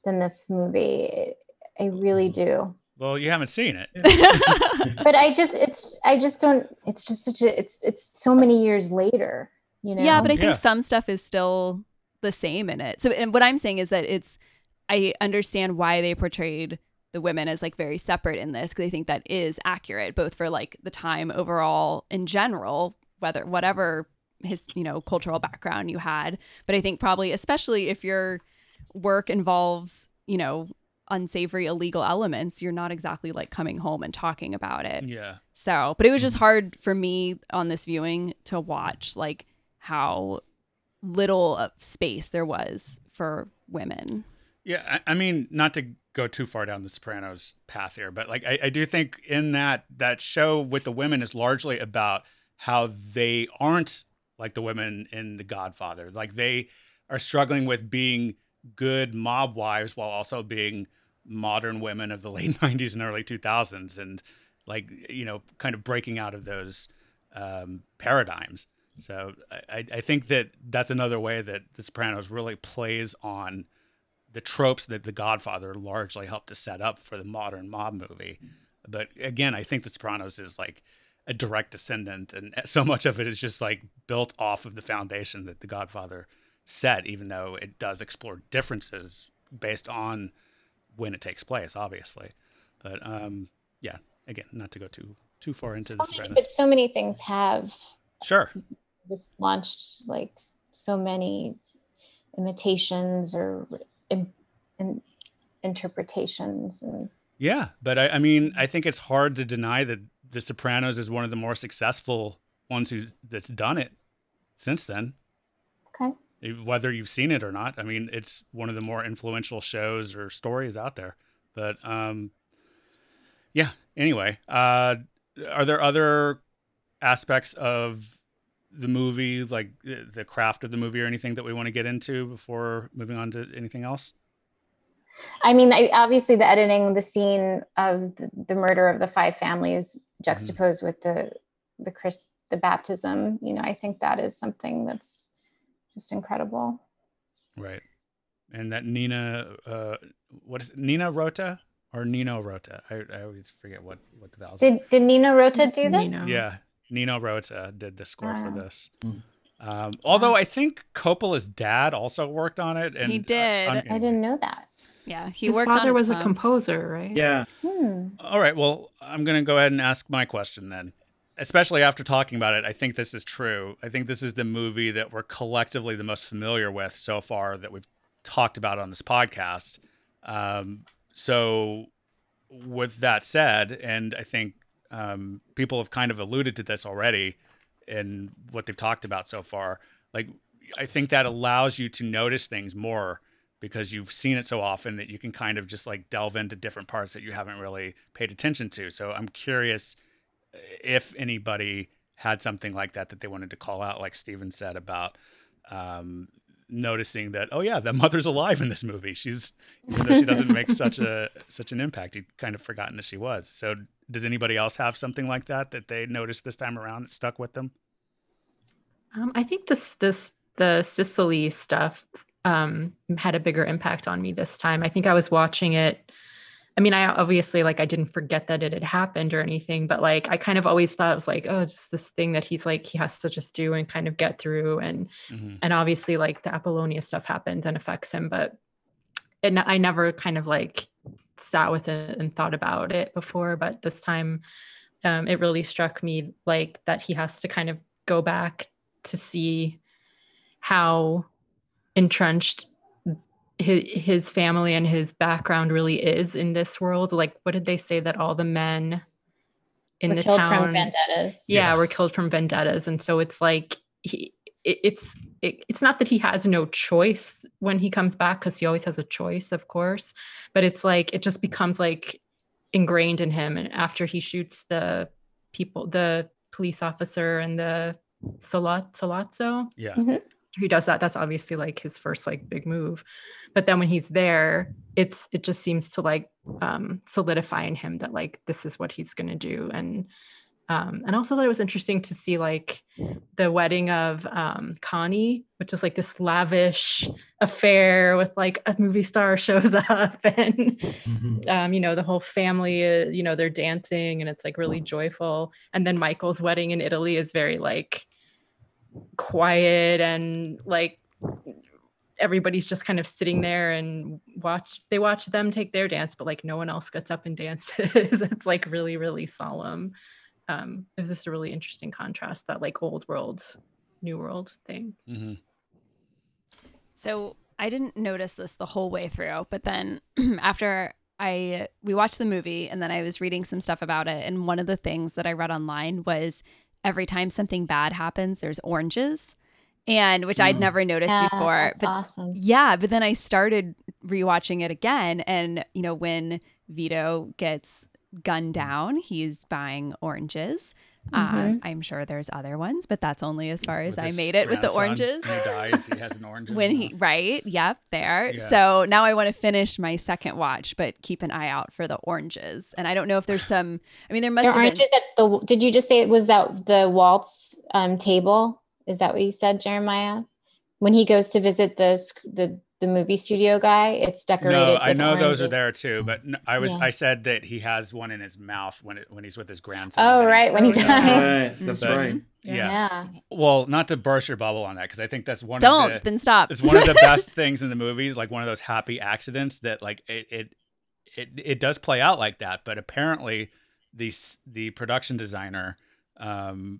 than this movie. I really mm-hmm. do. Well, you haven't seen it. <laughs> but I just it's I just don't it's just such a it's it's so many years later, you know. Yeah, but I think yeah. some stuff is still the same in it. So and what I'm saying is that it's I understand why they portrayed the women as like very separate in this because I think that is accurate both for like the time overall in general, whether whatever his, you know, cultural background you had, but I think probably especially if you're work involves, you know, unsavory illegal elements, you're not exactly like coming home and talking about it. Yeah. So, but it was just mm-hmm. hard for me on this viewing to watch like how little of space there was for women. Yeah, I, I, mean, not to go too far down the Sopranos path here, but like I, I do think in that that show with the women is largely about how they aren't like the women in The Godfather. Like they are struggling with being good mob wives while also being modern women of the <laughs> late 90s and early 2000s and like you know kind of breaking out of those um, paradigms. So I, I think that that's another way that the sopranos really plays on the tropes that the godfather largely helped to set up for the modern mob movie. But again i think the sopranos is like a direct descendant and so much of it is just like built off of the foundation that the godfather set, even though it does explore differences based on when it takes place, obviously. But um, yeah, again, not to go too too far into so this. Many, but so many things have sure this launched like so many imitations or in, in, interpretations and yeah but I, I mean i think it's hard to deny that the sopranos is one of the more successful ones who that's done it since then okay whether you've seen it or not i mean it's one of the more influential shows or stories out there but um yeah anyway uh are there other aspects of the movie, like the craft of the movie, or anything that we want to get into before moving on to anything else? I mean, I, obviously, the editing, the scene of the, the murder of the five families mm-hmm. juxtaposed mm-hmm. with the the Christ, the baptism. You know, I think that is something that's just incredible. Right, and that Nina, uh, what is it, Nina Rota or Nino Rota? I, I always forget what what the vowels. Did did Nina Rota do this? Nino. Yeah, Nino Rota did the score for this. Mm. Um, although I think Coppola's dad also worked on it, and he did. Uh, I didn't know that. Yeah, he worked. His worked. Father on was some. a composer, right? Yeah. Hmm. All right. Well, I'm gonna go ahead and ask my question then. Especially after talking about it, I think this is true. I think this is the movie that we're collectively the most familiar with so far that we've talked about on this podcast. Um, so, with that said, and I think um, people have kind of alluded to this already in what they've talked about so far. Like, I think that allows you to notice things more because you've seen it so often that you can kind of just like delve into different parts that you haven't really paid attention to. So I'm curious if anybody had something like that that they wanted to call out, like Stephen said about um, noticing that oh yeah, the mother's alive in this movie. She's even though she doesn't make <laughs> such a such an impact, you'd kind of forgotten that she was. So does anybody else have something like that that they noticed this time around that stuck with them? Um, I think this this the Sicily stuff um, had a bigger impact on me this time. I think I was watching it. I mean, I obviously like I didn't forget that it had happened or anything, but like I kind of always thought it was like, oh, just this thing that he's like he has to just do and kind of get through, and mm-hmm. and obviously like the Apollonia stuff happens and affects him, but and I never kind of like sat with it and thought about it before, but this time um, it really struck me like that he has to kind of go back to see how entrenched his, his family and his background really is in this world. Like, what did they say that all the men in were the killed town from vendettas? Yeah, yeah, were killed from vendettas, and so it's like he it, it's it, it's not that he has no choice when he comes back because he always has a choice of course but it's like it just becomes like ingrained in him and after he shoots the people the police officer and the Salat Sollozzo yeah mm-hmm. He does that that's obviously like his first like big move but then when he's there it's it just seems to like um solidify in him that like this is what he's going to do and um, and also that it was interesting to see like the wedding of um, Connie, which is like this lavish affair with like a movie star <laughs> shows up and mm-hmm. um, you know the whole family, uh, you know they're dancing and it's like really joyful. And then Michael's wedding in Italy is very like quiet and like everybody's just kind of sitting there and watch they watch them take their dance but like no one else gets up and <laughs> dances it's like really really solemn um, it was just a really interesting contrast that like old world, new world thing. Mm-hmm. So I didn't notice this the whole way through, but then <clears throat> after I we watched the movie and then I was reading some stuff about it, and one of the things that I read online was every time something bad happens, there's oranges. And which mm. I'd never noticed yeah, before. That's but awesome. yeah, but then I started rewatching it again. And, you know, when Vito gets gunned down. He's buying oranges. Mm-hmm. Um, I'm sure there's other ones, but that's only as far as I made it with the oranges. When he dies, he has an orange. <laughs> when he right, yep, there. Yeah. So now I want to finish my second watch, but keep an eye out for the oranges. And I don't know if there's <sighs> some. I mean, there must. There have oranges been, at the. Did you just say it was that the waltz um, table? Is that what you said, Jeremiah? When he goes to visit the the the movie studio guy. It's decorated. No, I know oranges. those are there too, but I was yeah. I said that he has one in his mouth when it when he's with his grandson. Oh right, when he dies. Right. <laughs> That's but, right. Yeah. yeah. Well, not to burst your bubble on that because I think that's one. Don't of the, then stop. It's one of the <laughs> best things in the movies, like one of those happy accidents that like it it it, it does play out like that, but apparently the the production designer um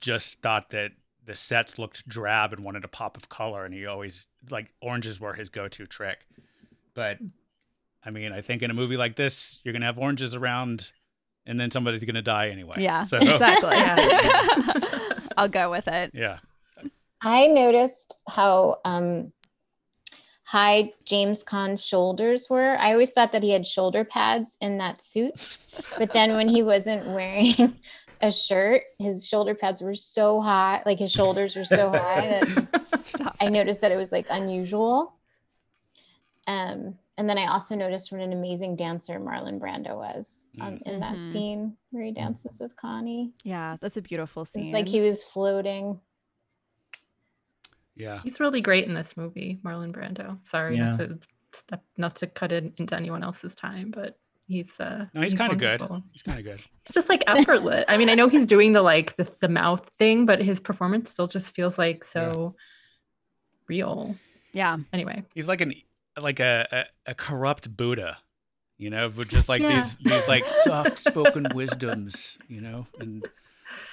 just thought that the sets looked drab and wanted a pop of color, and he always like oranges were his go-to trick. But I mean, I think in a movie like this, you're gonna have oranges around, and then somebody's gonna die anyway. Yeah, so, <laughs> exactly. <laughs> I'll go with it. Yeah. I noticed how um, high James Caan's shoulders were. I always thought that he had shoulder pads in that suit, but then when he wasn't wearing a shirt, his shoulder pads were so high, like his shoulders were so high that I noticed that it was like unusual. Um, and then I also noticed what an amazing dancer Marlon Brando was um, in mm-hmm. that scene where he dances with Connie. Yeah, that's a beautiful scene. It's like he was floating. Yeah, he's really great in this movie, Marlon Brando. Sorry, yeah. not to step, not to cut it into anyone else's time, but he's uh no, he's, he's kind of good. He's kind of good. <laughs> It's just like effortless. I mean, I know he's doing the like the, the mouth thing, but his performance still just feels like so yeah. real. Yeah. Anyway, he's like an like a, a, a corrupt Buddha, you know, but just like yeah. these these like <laughs> soft spoken wisdoms, you know. And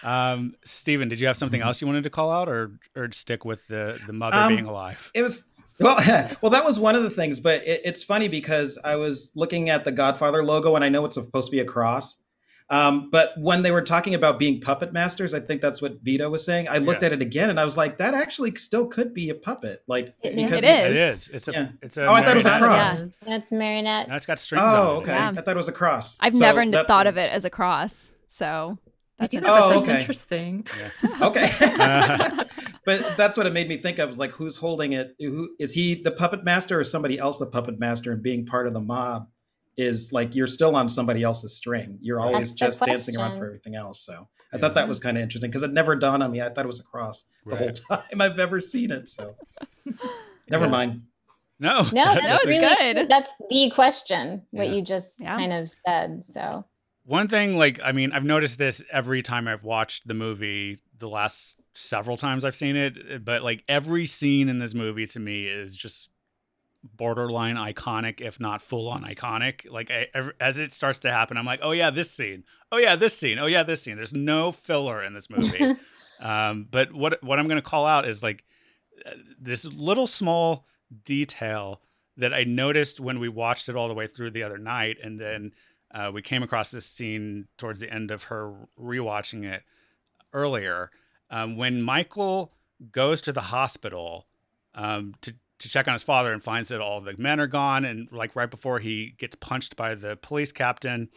um, Stephen, did you have something else you wanted to call out, or or stick with the the mother um, being alive? It was well, <laughs> well, that was one of the things, but it, it's funny because I was looking at the Godfather logo, and I know it's supposed to be a cross, um, but when they were talking about being puppet masters, I think that's what Vito was saying. I looked yeah. at it again and I was like, that actually still could be a puppet. Like it, because it is. It is. It's a. Yeah. It's a oh, I thought it was a cross. Yeah. That's marionette. That's got strings. Oh, okay. Yeah. I thought it was a cross. I've so never thought of it as a cross. So that's, oh, okay. interesting. Yeah. Okay. <laughs> but that's what it made me think of. Like, who's holding it? Who is he? The puppet master, or somebody else? The puppet master, and being part of the mob is like you're still on somebody else's string. You're always just dancing around for everything else. So I yeah. thought that was kind of interesting because it never dawned on me. I thought it was a cross right. the whole time I've ever seen it. So <laughs> never yeah. mind. No, no, <laughs> that's really good. That's the question. What yeah. you just kind of said. So one thing, like, I mean, I've noticed this every time I've watched the movie. The last several times I've seen it, but like every scene in this movie to me is just borderline iconic, if not full on iconic. Like I, as it starts to happen, I'm like, oh yeah, this scene. Oh yeah, this scene. Oh yeah, this scene. There's no filler in this movie. <laughs> um, but what what I'm gonna call out is like uh, this little small detail that I noticed when we watched it all the way through the other night, and then uh, we came across this scene towards the end of her rewatching it earlier um, when Michael goes to the hospital um, to to check on his father and finds that all the men are gone. And like right before he gets punched by the police captain,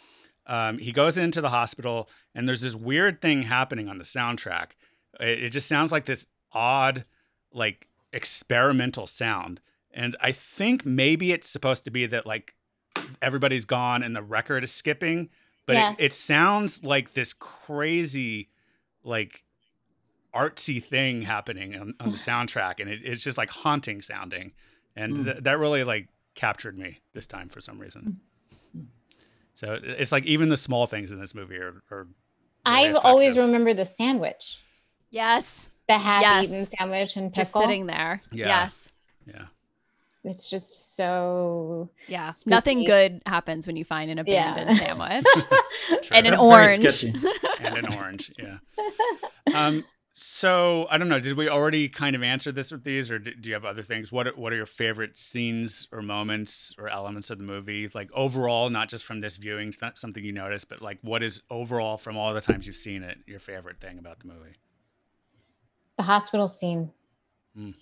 um, he goes into the hospital and there's this weird thing happening on the soundtrack. It, it just sounds like this odd, like experimental sound. And I think maybe it's supposed to be that like everybody's gone and the record is skipping, but yes. it, it sounds like this crazy, like artsy thing happening on, on the <sighs> soundtrack, and it, it's just like haunting sounding, and mm. th- that really like captured me this time for some reason. Mm. So it's like even the small things in this movie are. are I've always remembered the sandwich. Yes. The half-eaten yes. sandwich and pickle. Just sitting there. Yeah. Yes. Yeah. It's just so yeah. Spooky. Nothing good happens when you find an abandoned yeah. sandwich <laughs> <laughs> and an That's orange. <laughs> and an orange. Yeah. Um, so I don't know. Did we already kind of answer this with these, or do you have other things? What are, What are your favorite scenes or moments or elements of the movie? Like overall, not just from this viewing, not something you noticed, but like what is overall from all the times you've seen it your favorite thing about the movie? The hospital scene. Mm.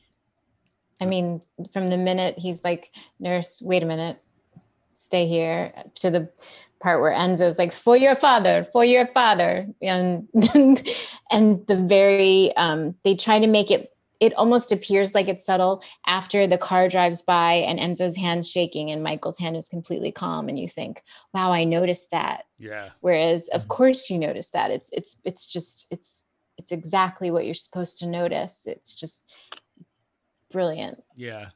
I mean, from the minute he's like, "Nurse, wait a minute, stay here," to the part where Enzo's like, "For your father, for your father," and <laughs> and the very um, they try to make it. It almost appears like it's subtle after the car drives by and Enzo's hand shaking and Michael's hand is completely calm, and you think, "Wow, I noticed that." Yeah. Whereas, of mm-hmm. course, you notice that. It's it's it's just it's it's exactly what you're supposed to notice. It's just brilliant. Yeah.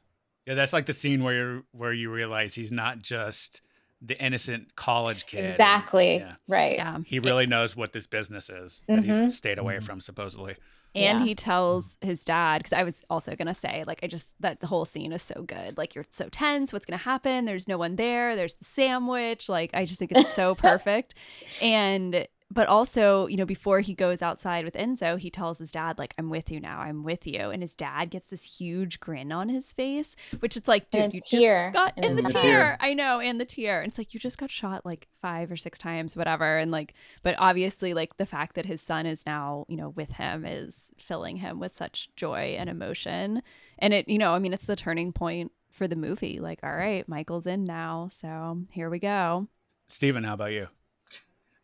Yeah, that's like the scene where you where you realize he's not just the innocent college kid. Exactly. Yeah. Right. Yeah. He really knows what this business is that mm-hmm. he's stayed away mm-hmm. from supposedly. And yeah. he tells his dad because I was also gonna say like I just that the whole scene is so good. Like you're so tense. What's gonna happen? There's no one there. There's the sandwich. Like I just think it's so <laughs> perfect. and but also, you know, before he goes outside with Enzo, he tells his dad, like, I'm with you now, I'm with you. And his dad gets this huge grin on his face, which it's like, dude, you tear. just got in the tear. tear. I know, and the tear. And it's like you just got shot like five or six times, whatever. And like, but obviously, like the fact that his son is now, you know, with him is filling him with such joy and emotion. And it, you know, I mean, it's the turning point for the movie. Like, all right, Michael's in now. So here we go. Stephen, how about you?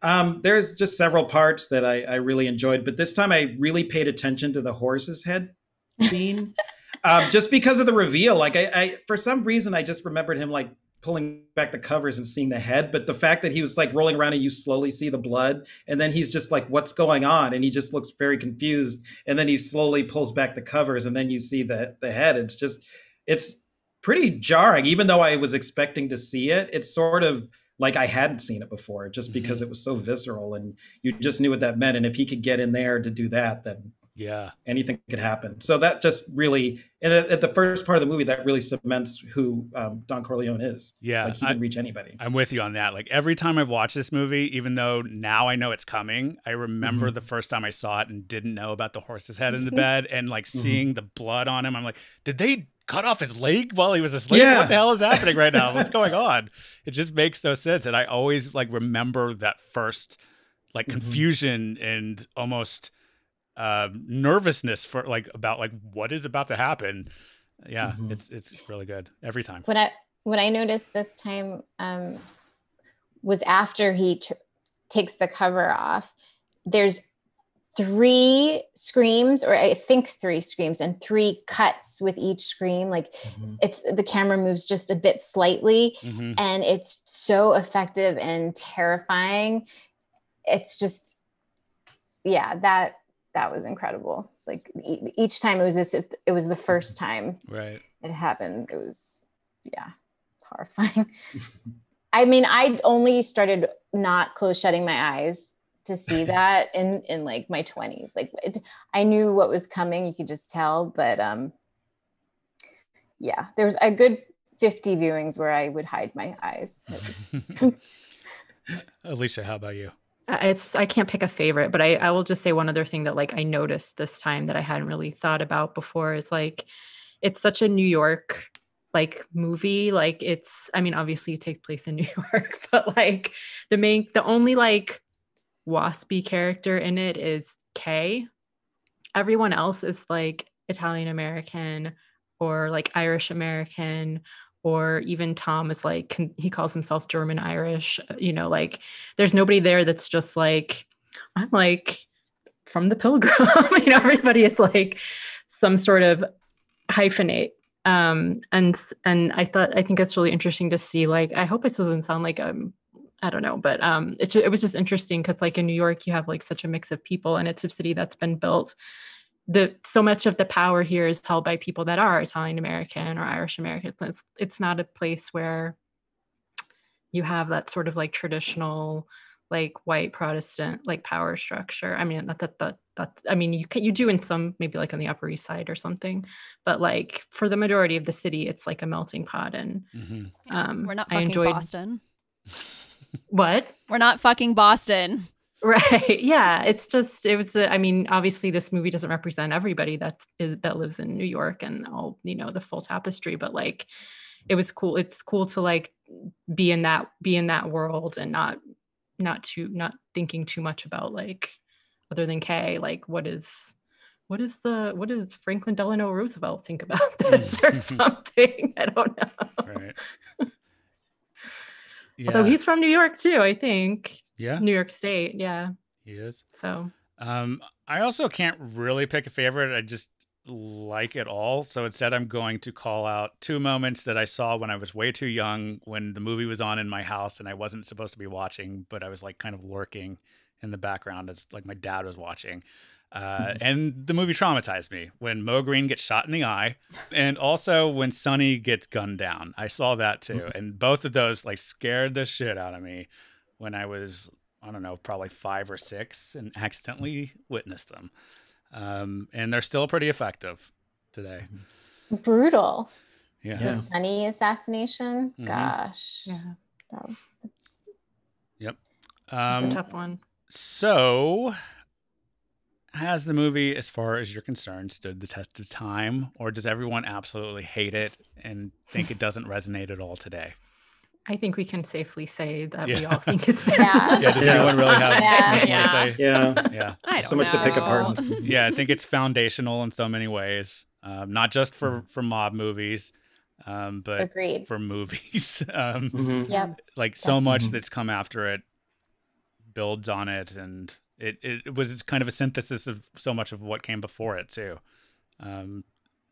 Um, there's just several parts that I, I, really enjoyed, but this time I really paid attention to the horse's head scene, <laughs> um, just because of the reveal. Like I, I, for some reason, I just remembered him like pulling back the covers and seeing the head, but the fact that he was like rolling around and you slowly see the blood, and then he's just like, "What's going on?" and he just looks very confused, and then he slowly pulls back the covers, and then you see the the head. It's just, it's pretty jarring, even though I was expecting to see it. It's sort of like I hadn't seen it before just because mm-hmm. it was so visceral and you just knew what that meant. And if he could get in there to do that, then yeah, anything could happen. So that just really, and at, the first part of the movie, that really cements who um, Don Corleone is. Yeah, like he can I, reach anybody. I'm with you on that. Like every time I've watched this movie, even though now I know it's coming, I remember mm-hmm. the first time I saw it and didn't know about the horse's head in the <laughs> bed and like mm-hmm. seeing the blood on him. I'm like, did they cut off his leg while he was asleep. Yeah. What the hell is happening right now? What's going on? <laughs> It just makes no sense. And I always like remember that first like mm-hmm. confusion mm-hmm. and almost uh, nervousness for like about like what is about to happen. Yeah, mm-hmm. it's it's really good every time. What I what I noticed this time um, was after he t- takes the cover off. There's three screams or i think three screams and three cuts with each scream like mm-hmm. it's the camera moves just a bit slightly mm-hmm. and it's so effective and terrifying. It's just yeah that that was incredible. Like e- each time it was this if it was the first time right. it happened it was yeah horrifying. <laughs> I mean i only started not close shutting my eyes to see that <laughs> in in like my 20s like it, i knew what was coming you could just tell but um yeah there was a good 50 viewings where i would hide my eyes. <laughs> <laughs> Alicia how about you? Uh, it's i can't pick a favorite but i i will just say one other thing that like i noticed this time that i hadn't really thought about before is like it's such a new york like movie like it's i mean obviously it takes place in new york but like the main the only like waspy character in it is Kay. Everyone else is like Italian American or like Irish American or even Tom is like he calls himself German Irish, uh, you know, like there's nobody there that's just like I'm like from the pilgrim. <laughs> you know, everybody is like some sort of hyphenate. Um and and I thought I think it's really interesting to see like I hope this doesn't sound like I'm I don't know, but um, it, it was just interesting because like in New York, you have like such a mix of people, and it's a city that's been built. The so much of the power here is held by people that are Italian American or Irish American. It's it's not a place where you have that sort of like traditional like white Protestant like power structure. I mean, not that that that I mean you can you do in some maybe like on the Upper East Side or something, but like for the majority of the city, it's like a melting pot. And mm-hmm. um, we're not fucking I enjoyed, Boston. What? We're not fucking Boston. Right. <laughs> Yeah. It's just it was. A, I mean, obviously, this movie doesn't represent everybody that's that lives in New York and all you know the full tapestry, but like, it was cool. It's cool to like be in that be in that world and not not too not thinking too much about like other than Kay. Like, what is what is the what does Franklin Delano Roosevelt think about <laughs> this or mm. <laughs> something? I don't know. Right. Yeah. Although he's from New York too, I think. Yeah. New York State. Yeah. He is. So. Um, I also can't really pick a favorite. I just like it all. So instead, I'm going to call out two moments that I saw when I was way too young, when the movie was on in my house and I wasn't supposed to be watching, but I was like kind of lurking in the background as like my dad was watching. Uh, mm-hmm. and the movie traumatized me when Moe Greene gets shot in the eye, and also when Sonny gets gunned down. I saw that too, mm-hmm. and both of those like scared the shit out of me when I was I don't know probably five or six and accidentally witnessed them. Um, and they're still pretty effective today. Mm-hmm. Brutal. Yeah. The Sonny assassination. Mm-hmm. Gosh. Yeah. That was, that's... Yep. Um, a tough one. So, has the movie, as far as you're concerned, stood the test of time, or does everyone absolutely hate it and think it doesn't resonate at all today? I think we can safely say that yeah. we all think it's <laughs> yeah. yeah. Does yes. anyone really have yeah. much yeah. more to say? Yeah. Yeah. I so much know. to pick apart. yeah, I think it's foundational in so many ways, um, not just for for mob movies, um, but Agreed. for movies. <laughs> um, Mhm. Yep. like so much Mhm. that's come after it builds on it, and it, it was kind of a synthesis of so much of what came before it too. Um,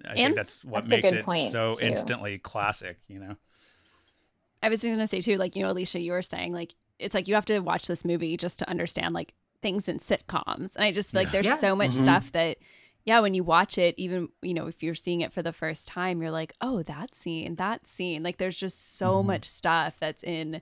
I think And- that's what That's makes it point, so too. instantly classic. You know. I was gonna say too, like you know, Alicia, you were saying like it's like you have to watch this movie just to understand like things in sitcoms, and I just feel like Yeah. there's Yeah. so much Mhm. stuff that, yeah, when you watch it, even you know if you're seeing it for the first time, you're like, oh, that scene, that scene, like there's just so Mhm. much stuff that's in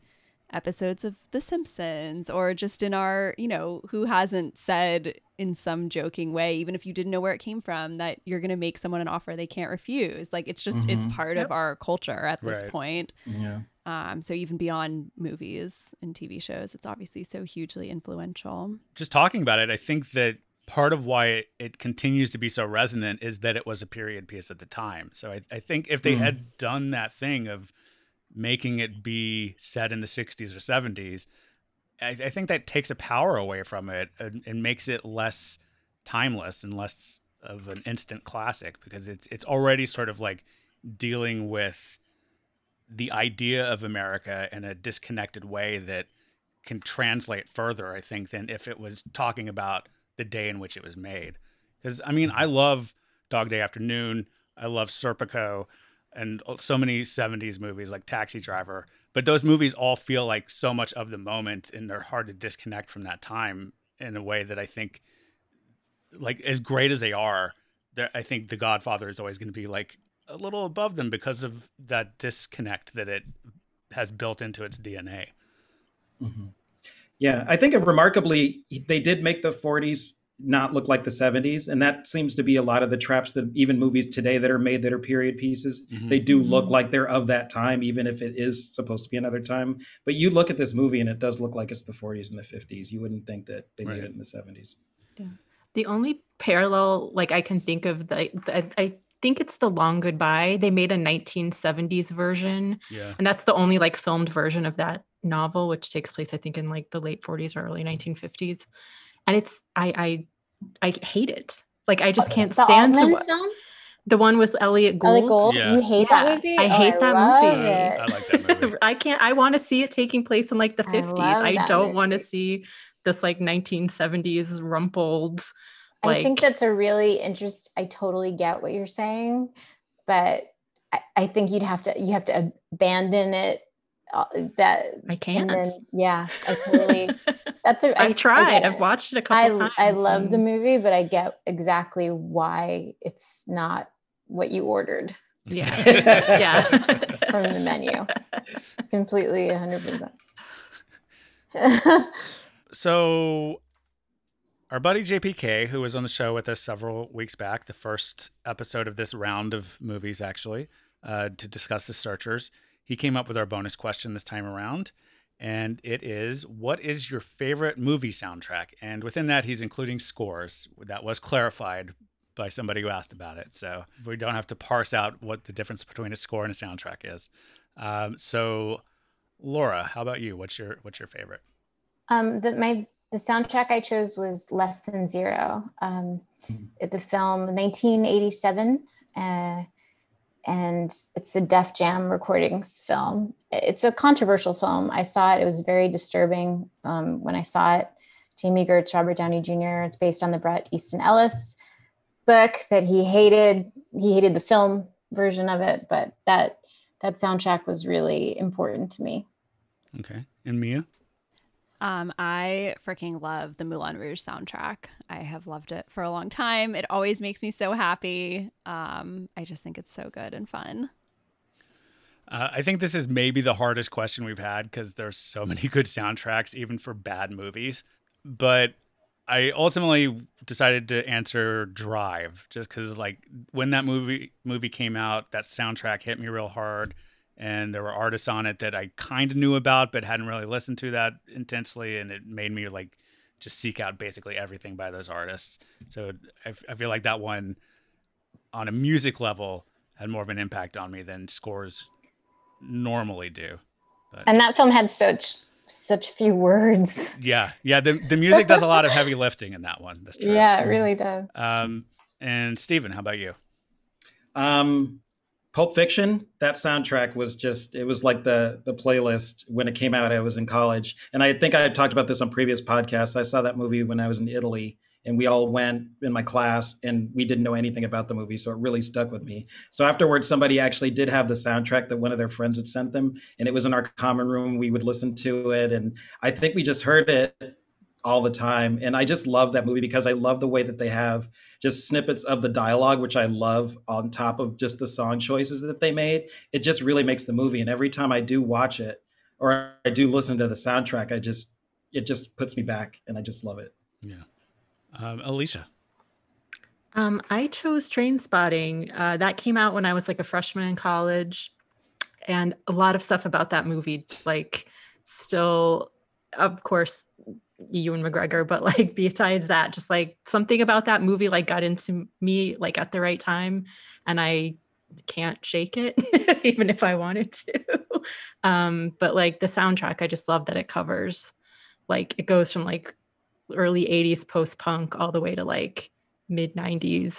episodes of The Simpsons or just in our, you know, who hasn't said in some joking way, even if you didn't know where it came from, that you're gonna make someone an offer they can't refuse. Like it's just it's Mhm. part of our culture at this Right. point. Yeah. Um, so even beyond movies and TV shows, it's obviously so hugely influential. just talking about it, I think that part of why it, it continues to be so resonant is that it was a period piece at the time. So I, I think if they Mm. had done that thing of making it be set in the 60s or 70s, I, I think that takes a power away from it and, and makes it less timeless and less of an instant classic because it's it's already sort of like dealing with the idea of America in a disconnected way that can translate further, I think, than if it was talking about the day in which it was made. Because I mean, mm-hmm. I love Dog Day Afternoon, I love Serpico, and so many '70s movies like Taxi Driver. But those movies all feel like so much of the moment, and they're hard to disconnect from that time in a way that I think, like as great as they are, I think The Godfather is always going to be like a little above them because of that disconnect that it has built into its DNA. Mhm. Yeah, I think remarkably they did make the 40s not look like the 70s, and that seems to be a lot of the traps that even movies today that are made that are period pieces, Mhm. they do look Mhm. like they're of that time, even if it is supposed to be another time. But you look at this movie and it does look like it's the 40s and the 50s. You wouldn't think that they Right. made it in the 70s. The only parallel like I can think of the, the I think it's the Long Goodbye. They made a 1970s version, Yeah. and that's the only like filmed version of that novel, which takes place I think in like the late 40s or early 1950s. And it's I I I hate it. Like I just can't the stand to Altman wa- film, the one with Elliott Gould. Ellie Gold. Yeah. You hate Yeah, that movie? I Oh, hate that love movie. it. I like that movie. <laughs> I can't. I want to see it taking place in like the 50s. love I, don't want to see this like 1970s rumpled. I think that's a really interest. I totally get what you're saying, but I, I think you'd have to you have to abandon it. Uh, that I can't. then yeah, I totally. <laughs> That's a. I- I I've tried. get I've watched it a couple times. I love the movie, but I get exactly why it's not what you ordered Yeah. <laughs> yeah. <laughs> from the menu. <laughs> Completely, hundred percent. So, our buddy JPK, who was on the show with us several weeks back, the first episode of this round of movies, actually, uh, to discuss the searchers, he came up with our bonus question this time around. And it is, what is your favorite movie soundtrack? And within that, he's including scores. That was clarified by somebody who asked about it. So we don't have to parse out what the difference between a score and a soundtrack is. Um, so, Laura, how about you? What's your what's your favorite? Um, the my the soundtrack I chose was Less Than Zero. Um, <laughs> the film 1987, uh, and it's a Def Jam recordings film. It's a controversial film. I saw it; it was very disturbing um, when I saw it. Jami Gertz, Robert Downey Jr. It's based on the Bret Easton Ellis book that he hated. He hated the film version of it, but that that soundtrack was really important to me. Okay. And Mia? Um, I freaking love the Moulin Rouge soundtrack. I have loved it for a long time. It always makes me so happy. Um, I just think it's so good and fun. Uh, I think this is maybe the hardest question we've had because there's so <laughs> many good soundtracks, even for bad movies. But I ultimately decided to answer Drive just because, like, when that movie movie came out, that soundtrack hit me real hard, and there were artists on it that I kind of knew about but hadn't really listened to that intensely, and it made me like just seek out basically everything by those artists. So I, I feel like that one, on a music level, had more of an impact on me than scores normally do. But, and that film had such such few words. Yeah, yeah. The the music does a lot of heavy <laughs> lifting in that one. That's true. Yeah, it really does. Um, and Stephen, how about you? Um, Pulp Fiction, that soundtrack was just it was like the the playlist when it came out. I was in college, and I think I had talked about this on previous podcasts. I saw that movie when I was in Italy, and we all went in my class, and we didn't know anything about the movie, so it really stuck with me. So afterwards, somebody actually did have the soundtrack that one of their friends had sent them, and it was in our common room. We would listen to it, and I think we just heard it all the time. And I just love that movie because I love the way that they have just snippets of the dialogue, which I love on top of just the song choices that they made. It just really makes the movie. And every time I do watch it or I do listen to the soundtrack, I just, it just puts me back and I just love it. Yeah. Um, Alicia. Um, I chose Trainspotting. Uh, that came out when I was like a freshman in college. And a lot of stuff about that movie, like, still, of course, Ewan McGregor, but like <laughs> besides that, just like something about that movie like got into me like at the right time, and I can't shake it <laughs> even if I wanted to. <laughs> um, but like the soundtrack, I just love that it covers like it goes from like early 80s post punk all the way to like mid 90s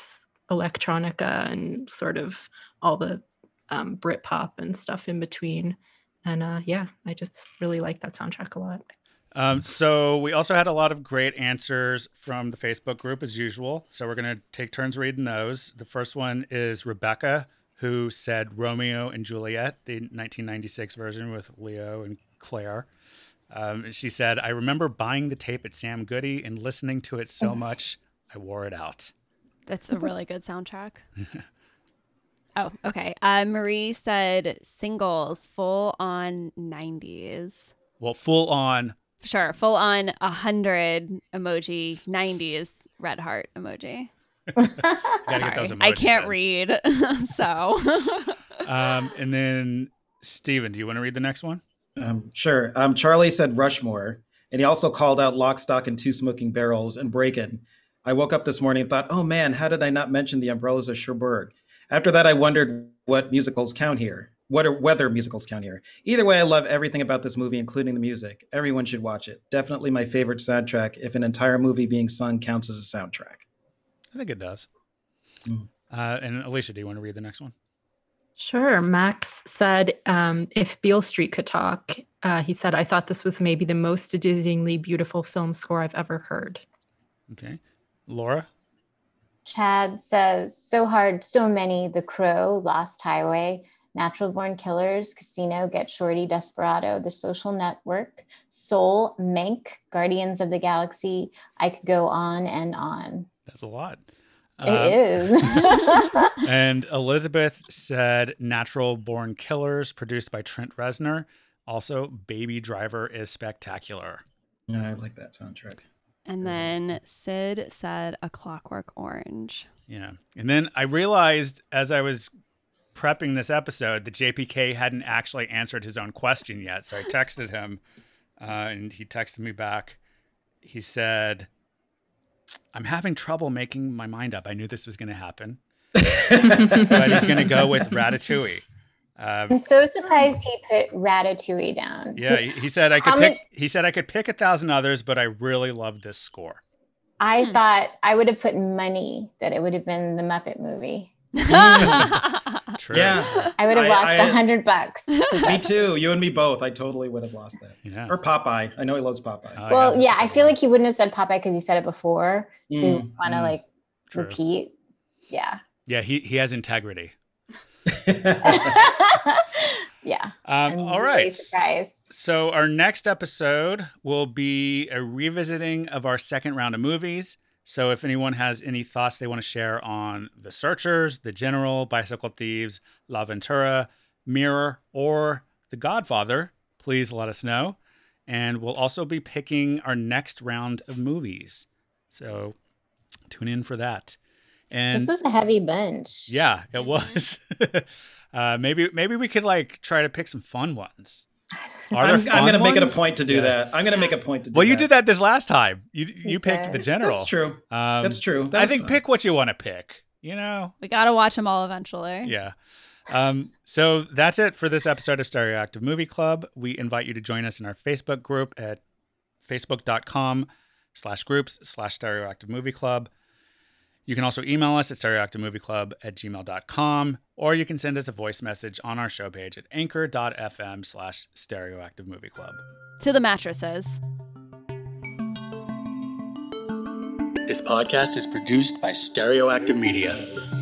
electronica and sort of all the um, Brit pop and stuff in between. And uh, yeah, I just really like that soundtrack a lot. Um, so we also had a lot of great answers from the Facebook group as usual. So we're going to take turns reading those. The first one is Rebecca, who said Romeo and Juliet, the 1996 version with Leo and Claire. Um, she said, I remember buying the tape at Sam Goody and listening to it so much, I wore it out. That's a really good soundtrack. <laughs> oh, okay. Uh, Marie said singles, full on 90s. Well, full on Sure, full on a hundred emoji, '90s red heart emoji. <laughs> Sorry, I can't in. read, <laughs> so. <laughs> um, and then Stephen, do you want to read the next one? Um, sure. Um, Charlie said Rushmore, and he also called out Lock, Stock, and Two Smoking Barrels and Breakin'. I woke up this morning and thought, oh man, how did I not mention the Umbrellas of Cherbourg? After that, I wondered what musicals count here what are whether musicals count here. Either way, I love everything about this movie, including the music. Everyone should watch it. Definitely my favorite soundtrack. If an entire movie being sung counts as a soundtrack, I think it does. Mm. Uh, and Alicia, do you want to read the next one? Sure. Max said, um, if Beale Street could talk, uh, he said, I thought this was maybe the most dizzyingly beautiful film score I've ever heard. Okay. Laura? Chad says, so hard, so many, The Crow, Lost Highway, Natural Born Killers, Casino, Get Shorty, Desperado, The Social Network, Soul, Mank, Guardians of the Galaxy. I could go on and on. That's a lot. It um, is. <laughs> <laughs> and Elizabeth said Natural Born Killers, produced by Trent Reznor. Also, Baby Driver is spectacular. Yeah, I like that soundtrack. And then Sid said A Clockwork Orange. Yeah. And then I realized as I was prepping this episode that JPK hadn't actually answered his own question yet. So I texted him, uh, and he texted me back. He said, "I'm having trouble making my mind up. I knew this was going to happen, <laughs> but he's going to go with Ratatouille." Um, I'm so surprised he put Ratatouille down. Yeah, he, he said I could pick. He said I could pick a thousand others, but I really love this score. I hmm. thought I would have put money that it would have been the Muppet movie. <laughs> <laughs> True. Yeah. I would have lost a hundred bucks. <laughs> me too. You and me both. I totally would have lost that. Yeah. Or Popeye. I know he loves Popeye. Oh, well, yeah, yeah I feel like he wouldn't have said Popeye because he said it before. So mm, you want to mm, like true. repeat. Yeah. Yeah, he, he has integrity. <laughs> <laughs> yeah. Um, all right. surprised. So our next episode will be a revisiting of our second round of movies. So if anyone has any thoughts they want to share on The Searchers, The General, Bicycle Thieves, L'Avventura, Mirror, or The Godfather, please let us know. And we'll also be picking our next round of movies. So tune in for that. And this was a heavy bunch. Yeah, it was. <laughs> uh, maybe maybe we could like try to pick some fun ones. I'm, I'm going to make it a point to do yeah. that. I'm going to make a point to do Well, you that. did that this last time. You you picked the general. That's true. Um, That's true. That I think fun. pick what you want to pick. You know, we got to watch them all eventually. Yeah. Um, so that's it for this episode of Stereoactive Movie Club. We invite you to join us in our Facebook group at facebook.com slash groups slash stereoactive movie club. You can also email us at stereoactivemovieclub at gmail.com, or you can send us a voice message on our show page at anchor.fm slash stereoactivemovieclub. To the mattresses. This podcast is produced by Stereoactive Media.